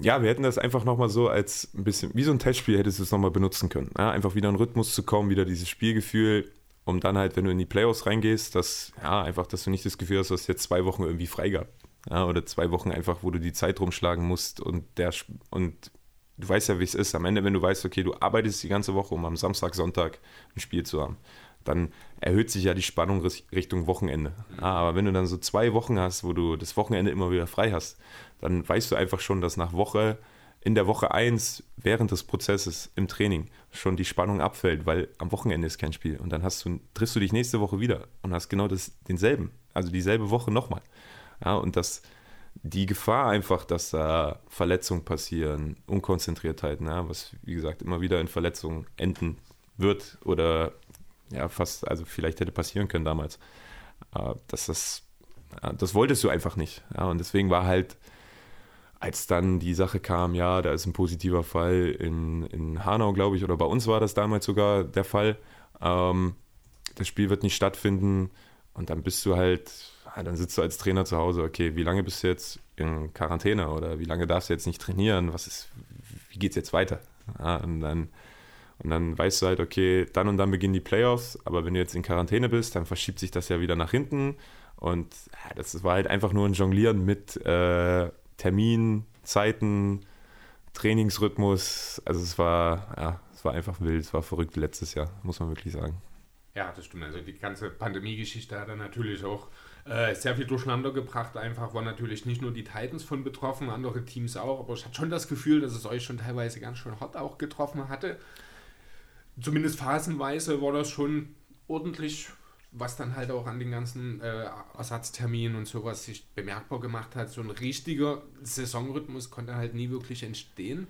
ja, wir hätten das einfach nochmal so als ein bisschen, wie so ein Testspiel hättest du es nochmal benutzen können. Ja? Einfach wieder in Rhythmus zu kommen, wieder dieses Spielgefühl, um dann halt, wenn du in die Playoffs reingehst, dass, ja, einfach, dass du nicht das Gefühl hast, dass jetzt zwei Wochen irgendwie frei gab. Ja? Oder zwei Wochen einfach, wo du die Zeit rumschlagen musst und der, und du weißt ja, wie es ist. Am Ende, wenn du weißt, okay, du arbeitest die ganze Woche, um am Samstag, Sonntag ein Spiel zu haben. dann erhöht sich ja die Spannung Richtung Wochenende. Ah, aber wenn du dann so zwei Wochen hast, wo du das Wochenende immer wieder frei hast, dann weißt du einfach schon, dass nach Woche, in der Woche 1, während des Prozesses im Training, schon die Spannung abfällt, weil am Wochenende ist kein Spiel. Und dann hast du, triffst du dich nächste Woche wieder und hast genau das, denselben, also dieselbe Woche nochmal. Ja, und das, die Gefahr einfach, dass da Verletzungen passieren, Unkonzentriertheit, ne, was wie gesagt immer wieder in Verletzungen enden wird oder ja, fast, also vielleicht hätte passieren können damals. Äh, dass das, das wolltest du einfach nicht. Ja, und deswegen war halt, als dann die Sache kam, ja, da ist ein positiver Fall in, in Hanau, glaube ich, oder bei uns war das damals sogar der Fall. Ähm, das Spiel wird nicht stattfinden und dann bist du halt, dann sitzt du als Trainer zu Hause, okay, wie lange bist du jetzt in Quarantäne oder wie lange darfst du jetzt nicht trainieren? Was ist, wie geht es jetzt weiter? Ja, und dann und dann weißt du halt, okay, dann und dann beginnen die Playoffs, aber wenn du jetzt in Quarantäne bist, dann verschiebt sich das ja wieder nach hinten. Und das war halt einfach nur ein Jonglieren mit äh, Termin, Zeiten, Trainingsrhythmus. Also es war, ja, es war einfach wild, es war verrückt letztes Jahr, muss man wirklich sagen. Ja, das stimmt. Also die ganze Pandemie-Geschichte hat er natürlich auch äh, sehr viel durcheinander gebracht. Einfach war natürlich nicht nur die Titans von betroffen, andere Teams auch. Aber ich hatte schon das Gefühl, dass es euch schon teilweise ganz schön hart auch getroffen hatte zumindest phasenweise war das schon ordentlich, was dann halt auch an den ganzen äh, Ersatzterminen und sowas sich bemerkbar gemacht hat. So ein richtiger Saisonrhythmus konnte halt nie wirklich entstehen.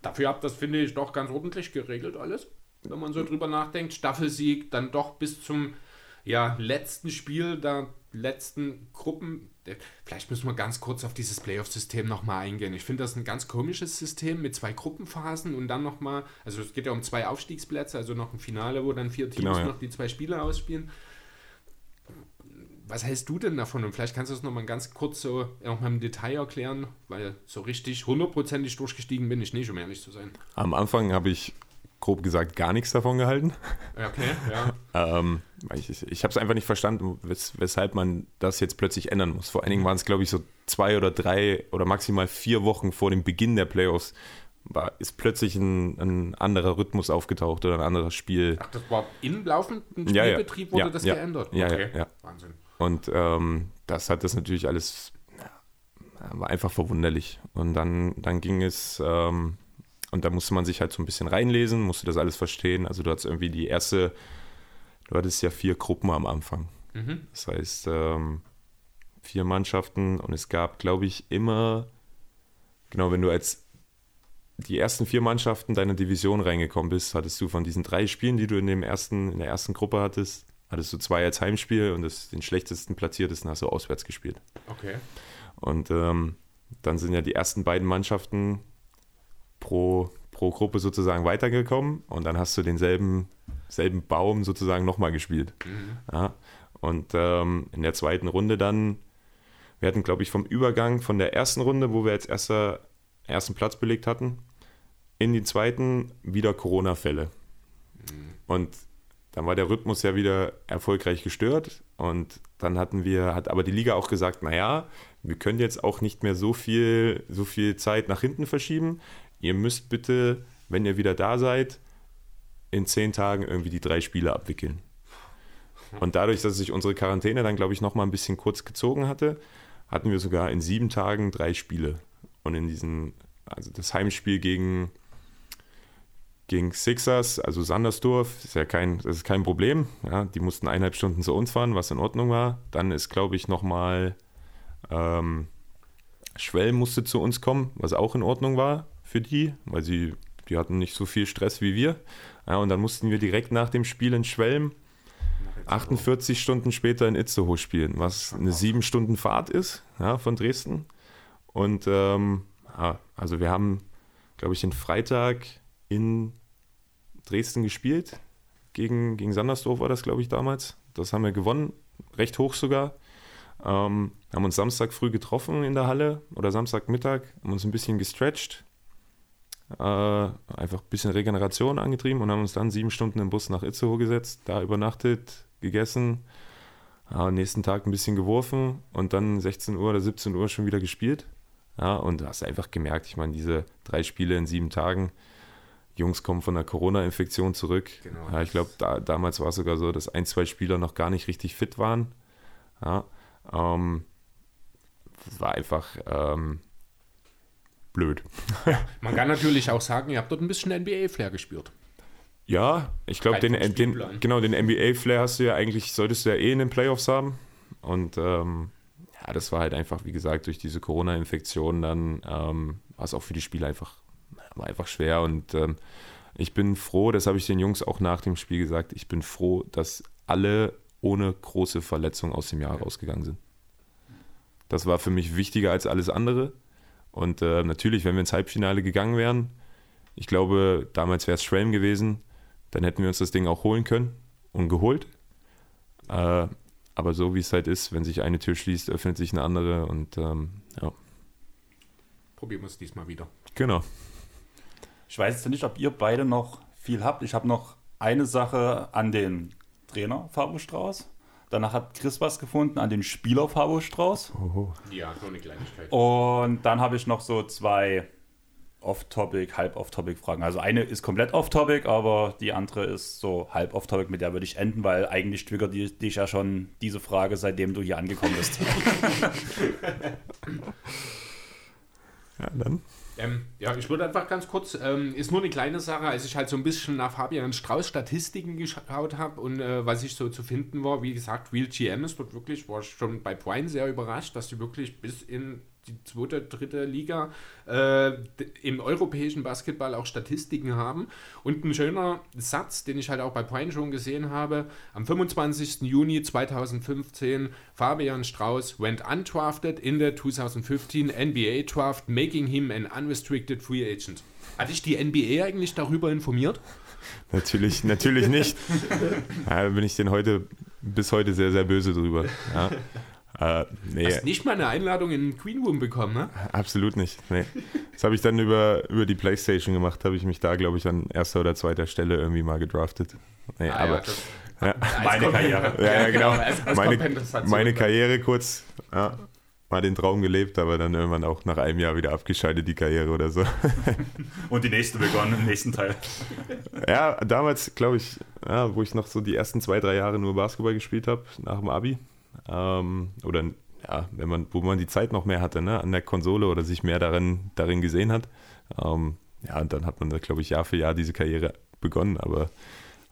Dafür habt das, finde ich, doch ganz ordentlich geregelt alles. Wenn man so drüber nachdenkt, Staffelsieg, dann doch bis zum ja, letzten Spiel der letzten Gruppen. Vielleicht müssen wir ganz kurz auf dieses Playoff-System nochmal eingehen. Ich finde das ein ganz komisches System mit zwei Gruppenphasen und dann nochmal, also es geht ja um zwei Aufstiegsplätze, also noch ein Finale, wo dann vier Teams genau, ja. noch die zwei Spiele ausspielen. Was hältst du denn davon? Und vielleicht kannst du es nochmal ganz kurz so nochmal im Detail erklären, weil so richtig hundertprozentig durchgestiegen bin ich nicht, um ehrlich zu sein. Am Anfang habe ich grob gesagt gar nichts davon gehalten. Okay, ja. ähm, ich ich habe es einfach nicht verstanden, wes weshalb man das jetzt plötzlich ändern muss. Vor allen Dingen waren es, glaube ich, so zwei oder drei oder maximal vier Wochen vor dem Beginn der Playoffs, war, ist plötzlich ein, ein, anderer Rhythmus aufgetaucht oder ein anderes Spiel. Ach, das war im laufenden Spielbetrieb ja, ja. wurde ja, das geändert? Ja, okay. ja, Wahnsinn. Und ähm, das hat das natürlich alles, war einfach verwunderlich. Und dann, dann ging es... Ähm, und da musste man sich halt so ein bisschen reinlesen, musste das alles verstehen. Also du hattest irgendwie die erste, du hattest ja vier Gruppen am Anfang. Mhm. Das heißt, ähm, vier Mannschaften und es gab, glaube ich, immer, genau, wenn du als die ersten vier Mannschaften deiner Division reingekommen bist, hattest du von diesen drei Spielen, die du in, dem ersten, in der ersten Gruppe hattest, hattest du zwei als Heimspiel und das, den schlechtesten platziertesten hast du auswärts gespielt. Okay. Und ähm, dann sind ja die ersten beiden Mannschaften pro, pro Gruppe sozusagen weitergekommen und dann hast du denselben selben Baum sozusagen nochmal gespielt. Mhm. Ja, und ähm, in der zweiten Runde dann, wir hatten, glaube ich, vom Übergang von der ersten Runde, wo wir als erster, ersten Platz belegt hatten, in die zweiten wieder Corona-Fälle. Mhm. Und dann war der Rhythmus ja wieder erfolgreich gestört und dann hatten wir, hat aber die Liga auch gesagt, naja, wir können jetzt auch nicht mehr so viel, so viel Zeit nach hinten verschieben ihr müsst bitte, wenn ihr wieder da seid, in zehn Tagen irgendwie die drei Spiele abwickeln. Und dadurch, dass sich unsere Quarantäne dann, glaube ich, noch mal ein bisschen kurz gezogen hatte, hatten wir sogar in sieben Tagen drei Spiele. Und in diesen, also das Heimspiel gegen, gegen Sixers, also Sandersdorf, ist ja kein, das ist kein Problem. Ja, die mussten eineinhalb Stunden zu uns fahren, was in Ordnung war. Dann ist, glaube ich, nochmal ähm, Schwell musste zu uns kommen, was auch in Ordnung war für die, weil sie, die hatten nicht so viel Stress wie wir. Ja, und dann mussten wir direkt nach dem Spiel in Schwelm 48 Stunden später in Itzehoe spielen, was eine sieben Stunden Fahrt ist ja, von Dresden. Und ähm, also wir haben, glaube ich, den Freitag in Dresden gespielt. Gegen, gegen Sandersdorf war das, glaube ich, damals. Das haben wir gewonnen, recht hoch sogar. Ähm, haben uns Samstag früh getroffen in der Halle oder Samstagmittag, haben uns ein bisschen gestretcht, äh, einfach ein bisschen Regeneration angetrieben und haben uns dann sieben Stunden im Bus nach Itzehoe gesetzt, da übernachtet, gegessen, äh, nächsten Tag ein bisschen geworfen und dann 16 Uhr oder 17 Uhr schon wieder gespielt. Ja, und hast einfach gemerkt, ich meine, diese drei Spiele in sieben Tagen, Jungs kommen von der Corona-Infektion zurück. Genau. Ja, ich glaube, da, damals war es sogar so, dass ein, zwei Spieler noch gar nicht richtig fit waren. Ja, ähm, das war einfach ähm, blöd. Man kann natürlich auch sagen, ihr habt dort ein bisschen NBA-Flair gespürt. Ja, ich glaube, den, den, genau, den NBA-Flair hast du ja eigentlich, solltest du ja eh in den Playoffs haben. Und ähm, ja, das war halt einfach, wie gesagt, durch diese Corona-Infektion dann ähm, war es auch für die Spieler einfach, war einfach schwer. Und ähm, ich bin froh, das habe ich den Jungs auch nach dem Spiel gesagt, ich bin froh, dass alle ohne große Verletzung aus dem Jahr rausgegangen sind. Das war für mich wichtiger als alles andere. Und äh, natürlich, wenn wir ins Halbfinale gegangen wären, ich glaube, damals wäre es Schwelm gewesen, dann hätten wir uns das Ding auch holen können und geholt. Äh, aber so wie es halt ist, wenn sich eine Tür schließt, öffnet sich eine andere und ähm, ja, Probieren wir es diesmal wieder. genau. Ich weiß jetzt nicht, ob ihr beide noch viel habt. Ich habe noch eine Sache an den Trainer Fabo Strauß. Danach hat Chris was gefunden an den Spieler Fabo Strauß. Ja, nur eine Kleinigkeit. Und dann habe ich noch so zwei Off-Topic, halb Off-Topic Fragen. Also eine ist komplett Off-Topic, aber die andere ist so halb Off-Topic, mit der würde ich enden, weil eigentlich triggert die- dich ja schon diese Frage, seitdem du hier angekommen bist. Ja, dann. Ähm, ja, ich würde einfach ganz kurz, ähm, ist nur eine kleine Sache, als ich halt so ein bisschen nach Fabian Strauß Statistiken geschaut habe und äh, was ich so zu finden war, wie gesagt, Real GM ist dort wirklich, war schon bei Prime sehr überrascht, dass die wirklich bis in die zweite, dritte Liga äh, im europäischen Basketball auch Statistiken haben. Und ein schöner Satz, den ich halt auch bei Prime schon gesehen habe, am 25. Juni 2015, Fabian Strauß went undrafted in the 2015 NBA Draft, making him an unrestricted free agent. Hatte ich die NBA eigentlich darüber informiert? Natürlich, natürlich nicht. Da bin ich den heute bis heute sehr, sehr böse drüber. Ja. Äh, nee, Hast nicht mal eine Einladung in den Queen Room bekommen, ne? absolut nicht. Nee. Das habe ich dann über, über die Playstation gemacht, habe ich mich da, glaube ich, an erster oder zweiter Stelle irgendwie mal gedraftet. Nee, Ah, aber ja, das, ja. Meine Karriere. Ja, ja, genau. als- als meine, meine Karriere kurz, ja, mal den Traum gelebt, aber dann irgendwann auch nach einem Jahr wieder abgeschaltet, die Karriere oder so. Und die nächste begonnen im nächsten Teil. Ja, damals, glaube ich, ja, wo ich noch so die ersten zwei, drei Jahre nur Basketball gespielt habe, nach dem Abi. Ähm, oder ja, wenn man, wo man die Zeit noch mehr hatte, ne, an der Konsole oder sich mehr darin, darin gesehen hat. Ähm, ja, und dann hat man da, glaube ich, Jahr für Jahr diese Karriere begonnen, aber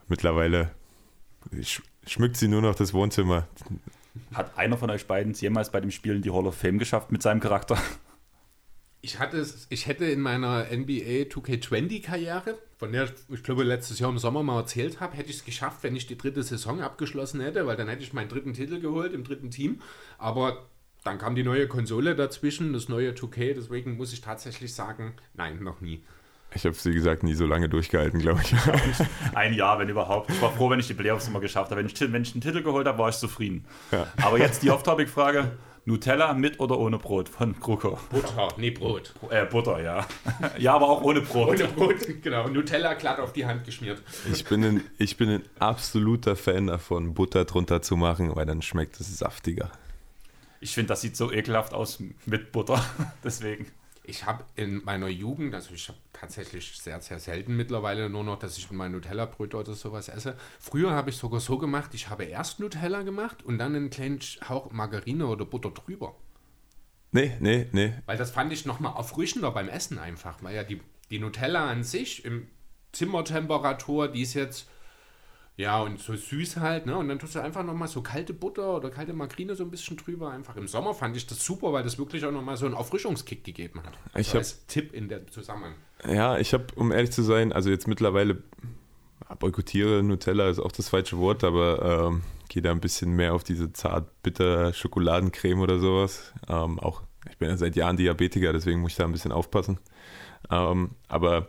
mittlerweile sch schmückt sie nur noch das Wohnzimmer. Hat einer von euch beiden jemals bei dem Spiel in die Hall of Fame geschafft mit seinem Charakter? Ich, hatte, es- ich hätte in meiner NBA 2K20-Karriere, von der ich glaube letztes Jahr im Sommer mal erzählt habe, hätte ich es geschafft, wenn ich die dritte Saison abgeschlossen hätte, weil dann hätte ich meinen dritten Titel geholt im dritten Team. Aber dann kam die neue Konsole dazwischen, das neue 2K, deswegen muss ich tatsächlich sagen, nein, noch nie. Ich habe es, wie gesagt, nie so lange durchgehalten, glaube ich. Ein Jahr, wenn überhaupt. Ich war froh, wenn ich die Playoffs immer geschafft habe. Wenn ich, wenn ich einen Titel geholt habe, war ich zufrieden. Ja. Aber jetzt die Off-Topic-Frage: Nutella mit oder ohne Brot von Kruko? Butter, nee, Brot. Äh, Butter, ja. ja, aber auch ohne Brot. Ohne Brot, genau. Nutella glatt auf die Hand geschmiert. Ich bin, ein, ich bin ein absoluter Fan davon, Butter drunter zu machen, weil dann schmeckt es saftiger. Ich finde, das sieht so ekelhaft aus mit Butter. Deswegen. Ich habe in meiner Jugend, also ich habe tatsächlich sehr, sehr selten mittlerweile nur noch, dass ich mein Nutella-Brot oder sowas esse. Früher habe ich sogar so gemacht, ich habe erst Nutella gemacht und dann einen kleinen Hauch Margarine oder Butter drüber. Nee, nee, nee. Weil das fand ich nochmal erfrischender beim Essen einfach. Weil ja die, die Nutella an sich im Zimmertemperatur, die ist jetzt, ja, und so süß halt, ne? Und dann tust du einfach nochmal so kalte Butter oder kalte Margarine so ein bisschen drüber. Einfach im Sommer fand ich das super, weil das wirklich auch nochmal so einen Erfrischungskick gegeben hat. Ich so hab- als Tipp in der Zusammenhang. Ja, ich habe, um ehrlich zu sein, also jetzt mittlerweile boykottiere Nutella ist auch das falsche Wort, aber ähm, gehe da ein bisschen mehr auf diese zart-bitter Schokoladencreme oder sowas. Ähm, auch, ich bin ja seit Jahren Diabetiker, deswegen muss ich da ein bisschen aufpassen. Ähm, aber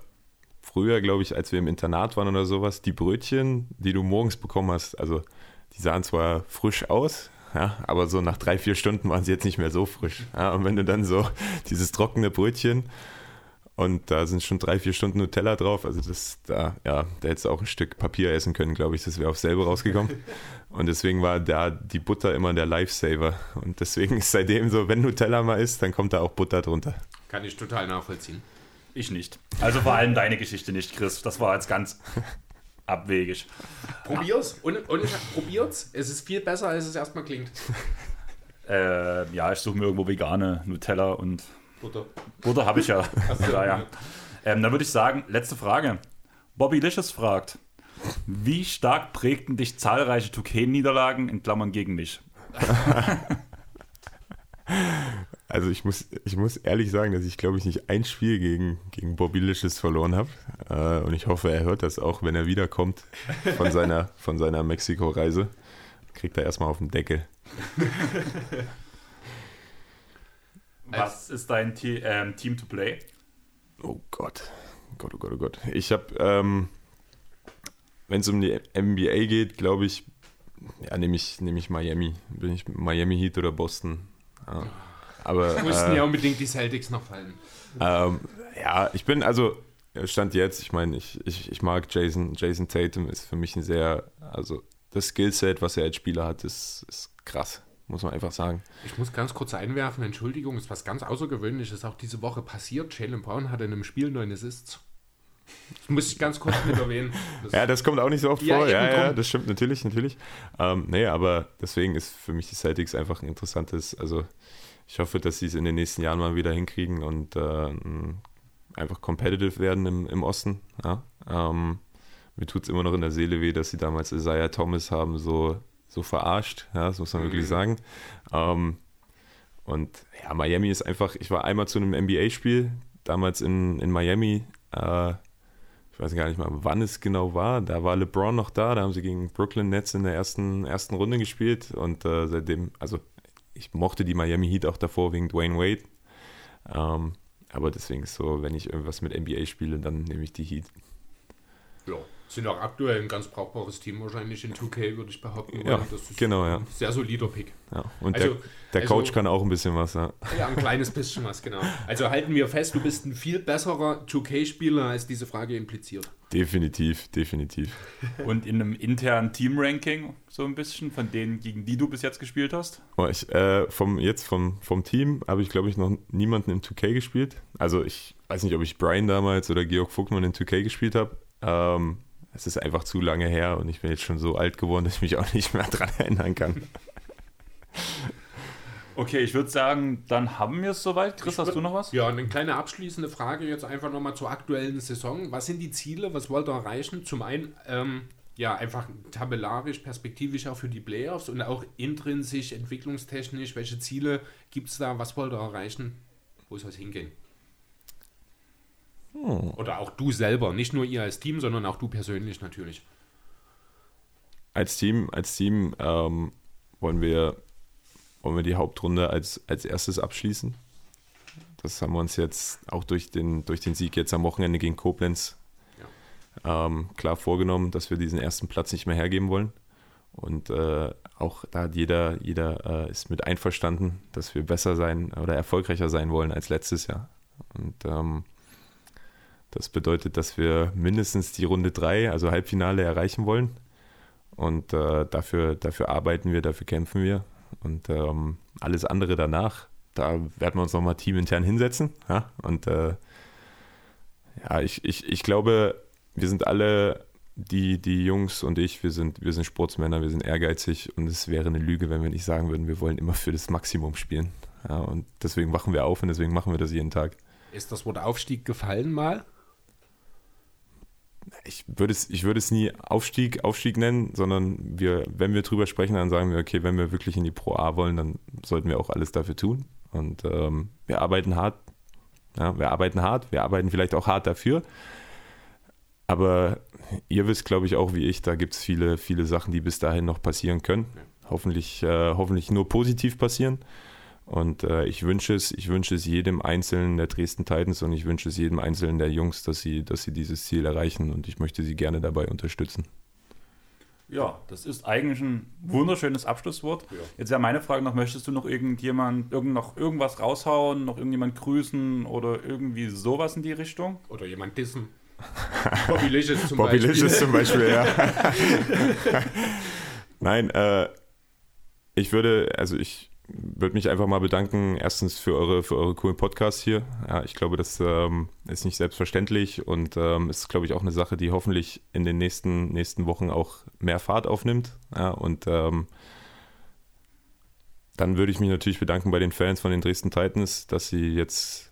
früher, glaube ich, als wir im Internat waren oder sowas, die Brötchen, die du morgens bekommen hast, also die sahen zwar frisch aus, ja, aber so nach drei, vier Stunden waren sie jetzt nicht mehr so frisch. Ja, und wenn du dann so dieses trockene Brötchen und da sind schon drei, vier Stunden Nutella drauf. Also das, da, ja, da hättest du auch ein Stück Papier essen können, glaube ich. Das wäre aufs selbe rausgekommen. Und deswegen war da die Butter immer der Lifesaver. Und deswegen ist seitdem so, wenn Nutella mal ist, dann kommt da auch Butter drunter. Kann ich total nachvollziehen. Ich nicht. Also vor allem deine Geschichte nicht, Chris. Das war jetzt ganz abwegig. Probier's. Und, und probier's. Es ist viel besser, als es erstmal klingt. Äh, ja, ich suche mir irgendwo vegane Nutella und Butter. Butter habe ich ja. Du- Daher. Ähm, dann würde ich sagen, letzte Frage. Bobby Licious fragt, wie stark prägten dich zahlreiche 2K-Niederlagen in Klammern gegen mich? Also ich muss, ich muss ehrlich sagen, dass ich glaube ich nicht ein Spiel gegen, gegen Bobby Licious verloren habe. Äh, und ich hoffe, er hört das auch, wenn er wiederkommt von seiner, von seiner Mexiko-Reise. Kriegt er erstmal auf den Deckel. Was ist dein Te ähm, Team to play? Oh Gott. Gott, oh Gott, oh Gott. Ich habe, ähm, wenn es um die NBA geht, glaube ich, ja, nehme ich, nehm ich Miami. Bin ich Miami Heat oder Boston. Ja. Aber Mussten äh, ja unbedingt die Celtics noch fallen. Ähm, ja, ich bin, also, Stand jetzt, ich meine, ich, ich, ich mag Jason, Jason Tatum, ist für mich ein sehr, also das Skillset, was er als Spieler hat, ist, ist krass, muss man einfach sagen. Ich muss ganz kurz einwerfen, Entschuldigung, ist was ganz Außergewöhnliches auch diese Woche passiert. Jalen Brown hatte in einem Spiel neun Assists. Das muss ich ganz kurz mit erwähnen. Das Ja, das kommt auch nicht so oft Ja, vor. Ja, ja, das stimmt natürlich, natürlich. Ähm, nee, aber deswegen ist für mich die Celtics einfach ein interessantes, also ich hoffe, dass sie es in den nächsten Jahren mal wieder hinkriegen und äh, einfach competitive werden im, im Osten. Ja? Ähm, mir tut es immer noch in der Seele weh, dass sie damals Isaiah Thomas haben so, so verarscht, ja, das muss man wirklich Mhm. sagen. Ähm, und ja, Miami ist einfach, ich war einmal zu einem NBA-Spiel, damals in, in Miami, äh, ich weiß gar nicht mal, wann es genau war. Da war LeBron noch da, da haben sie gegen Brooklyn Nets in der ersten, ersten Runde gespielt und äh, seitdem, also ich mochte die Miami Heat auch davor wegen Dwayne Wade. Ähm, aber deswegen ist so, wenn ich irgendwas mit NBA spiele, dann nehme ich die Heat. ja, sind auch aktuell ein ganz brauchbares Team wahrscheinlich in 2K, würde ich behaupten. Ja, wollen. das ist genau, ja. ein sehr solider Pick. Ja. Und Also- der, der also- Coach kann auch ein bisschen was. Ja. Ja, ein kleines bisschen was, genau. Also halten wir fest, du bist ein viel besserer 2K-Spieler, als diese Frage impliziert. Definitiv, definitiv. Und in einem internen Team-Ranking so ein bisschen von denen, gegen die du bis jetzt gespielt hast? Oh, ich, äh, vom, jetzt vom, vom Team habe ich, glaube ich, noch niemanden im 2K gespielt. Also ich weiß nicht, ob ich Brian damals oder Georg Vogtmann in 2K gespielt habe. Ähm, es ist einfach zu lange her und ich bin jetzt schon so alt geworden, dass ich mich auch nicht mehr dran erinnern kann. Okay, ich würde sagen, dann haben wir es soweit. Chris, hast du noch was? Ja, und eine kleine abschließende Frage jetzt einfach nochmal zur aktuellen Saison. Was sind die Ziele? Was wollt ihr erreichen? Zum einen, ähm, ja, einfach tabellarisch, perspektivisch auch für die Playoffs und auch intrinsisch, entwicklungstechnisch. Welche Ziele gibt es da? Was wollt ihr erreichen? Wo soll es hingehen? Oder auch du selber, nicht nur ihr als Team, sondern auch du persönlich natürlich. Als Team, als Team ähm, wollen, wir, wollen wir die Hauptrunde als, als erstes abschließen. Das haben wir uns jetzt auch durch den, durch den Sieg jetzt am Wochenende gegen Koblenz ähm, klar vorgenommen, dass wir diesen ersten Platz nicht mehr hergeben wollen. Und äh, auch da hat jeder, jeder äh, ist mit einverstanden, dass wir besser sein oder erfolgreicher sein wollen als letztes Jahr. Und ähm, das bedeutet, dass wir mindestens die Runde 3, also Halbfinale, erreichen wollen. Und äh, dafür, dafür arbeiten wir, dafür kämpfen wir. Und ähm, alles andere danach, da werden wir uns nochmal teamintern hinsetzen. Ja? Und äh, ja, ich, ich, ich glaube, wir sind alle, die, die Jungs und ich, wir sind, wir sind Sportsmänner, wir sind ehrgeizig und es wäre eine Lüge, wenn wir nicht sagen würden, wir wollen immer für das Maximum spielen. Ja, und deswegen wachen wir auf und deswegen machen wir das jeden Tag. Ist das Wort Aufstieg gefallen mal? Ich würde es, ich würde es nie Aufstieg, Aufstieg nennen, sondern wir, wenn wir drüber sprechen, dann sagen wir, okay, wenn wir wirklich in die Pro A wollen, dann sollten wir auch alles dafür tun. Und ähm, wir arbeiten hart. Ja, wir arbeiten hart, wir arbeiten vielleicht auch hart dafür. Aber ihr wisst, glaube ich, auch wie ich, da gibt es viele, viele Sachen, die bis dahin noch passieren können. Hoffentlich, äh, hoffentlich nur positiv passieren. Und äh, ich wünsche es, ich wünsche es jedem Einzelnen der Dresden Titans und ich wünsche es jedem Einzelnen der Jungs, dass sie, dass sie dieses Ziel erreichen und ich möchte sie gerne dabei unterstützen. Ja, das ist eigentlich ein wunderschönes Abschlusswort. Ja. Jetzt wäre meine Frage noch, möchtest du noch irgendjemand, irgend, noch irgendwas raushauen, noch irgendjemand grüßen oder irgendwie sowas in die Richtung? Oder jemand dissen? Bobby Licious zum Bobby Beispiel. Licious zum Beispiel, ja. Nein, äh, ich würde, also ich würde mich einfach mal bedanken, erstens für eure, für eure coolen Podcasts hier. Ja, ich glaube, das ähm, ist nicht selbstverständlich und ähm, ist, glaube ich, auch eine Sache, die hoffentlich in den nächsten, nächsten Wochen auch mehr Fahrt aufnimmt. Ja, und ähm, dann würde ich mich natürlich bedanken bei den Fans von den Dresden Titans, dass sie jetzt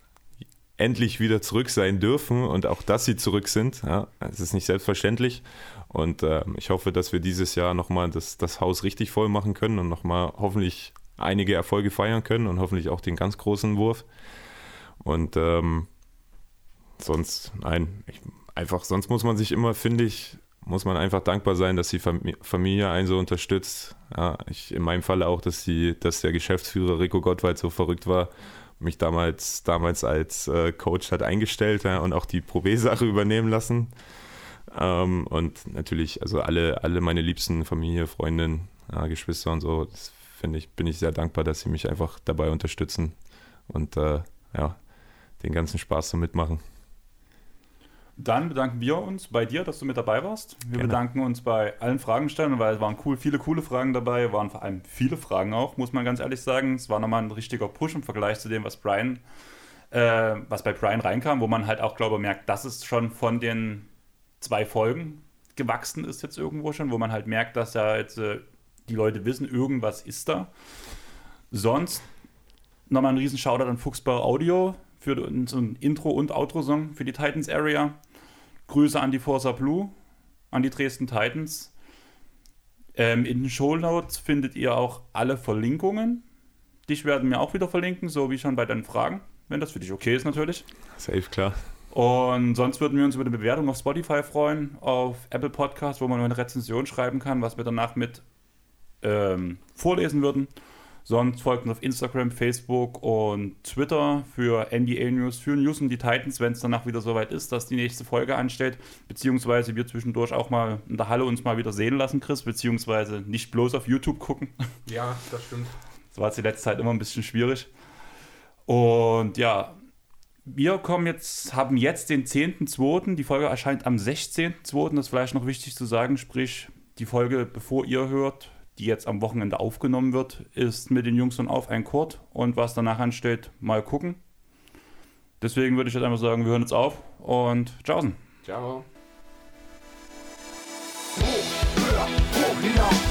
endlich wieder zurück sein dürfen und auch, dass sie zurück sind. Ja, es ist nicht selbstverständlich. Und äh, ich hoffe, dass wir dieses Jahr nochmal das, das Haus richtig voll machen können und nochmal hoffentlich einige Erfolge feiern können und hoffentlich auch den ganz großen Wurf. Und ähm, sonst, nein, ich, einfach, sonst muss man sich immer, finde ich, muss man einfach dankbar sein, dass die Familie einen so unterstützt. Ja, ich, in meinem Fall auch, dass, die, dass der Geschäftsführer Rico Gottwald so verrückt war, mich damals, damals als äh, Coach hat eingestellt ja, und auch die Pro B-Sache übernehmen lassen. Ähm, und natürlich, also alle, alle meine liebsten Familie, Freundinnen, ja, Geschwister und so, das finde ich, bin ich sehr dankbar, dass sie mich einfach dabei unterstützen und äh, ja, den ganzen Spaß so mitmachen. Dann bedanken wir uns bei dir, dass du mit dabei warst. Wir Gerne. bedanken uns bei allen Fragestellern, weil es waren cool, viele coole Fragen dabei, waren vor allem viele Fragen auch, muss man ganz ehrlich sagen. Es war nochmal ein richtiger Push im Vergleich zu dem, was Brian, äh, was bei Brian reinkam, wo man halt auch, glaube ich, merkt, dass es schon von den zwei Folgen gewachsen ist jetzt irgendwo schon, wo man halt merkt, dass ja jetzt äh, die Leute wissen, irgendwas ist da. Sonst nochmal ein riesen Shoutout an Fuchsbau Audio für so ein Intro- und Outro-Song für die Titans Area. Grüße an die Forza Blue, an die Dresden Titans. Ähm, in den Show Notes findet ihr auch alle Verlinkungen. Dich werden wir auch wieder verlinken, so wie schon bei deinen Fragen, wenn das für dich okay ist natürlich. Safe, klar. Und sonst würden wir uns über eine Bewertung auf Spotify freuen, auf Apple Podcast, wo man eine Rezension schreiben kann, was wir danach mit ähm, vorlesen würden. Sonst folgt uns auf Instagram, Facebook und Twitter für NBA News, für News und die Titans, wenn es danach wieder soweit ist, dass die nächste Folge ansteht. Beziehungsweise wir zwischendurch auch mal in der Halle uns mal wieder sehen lassen, Chris. Beziehungsweise nicht bloß auf YouTube gucken. Ja, das stimmt. Das war jetzt die letzte Zeit immer ein bisschen schwierig. Und ja, wir kommen jetzt, haben jetzt den 10.2. Die Folge erscheint am 16.2. Das ist vielleicht noch wichtig zu sagen, sprich, die Folge, bevor ihr hört, die jetzt am Wochenende aufgenommen wird, ist mit den Jungs und auf ein Kurt und was danach ansteht, mal gucken. Deswegen würde ich jetzt einfach sagen, wir hören jetzt auf und tschaußen. Ciao. Hoch, höher, hoch hinauf.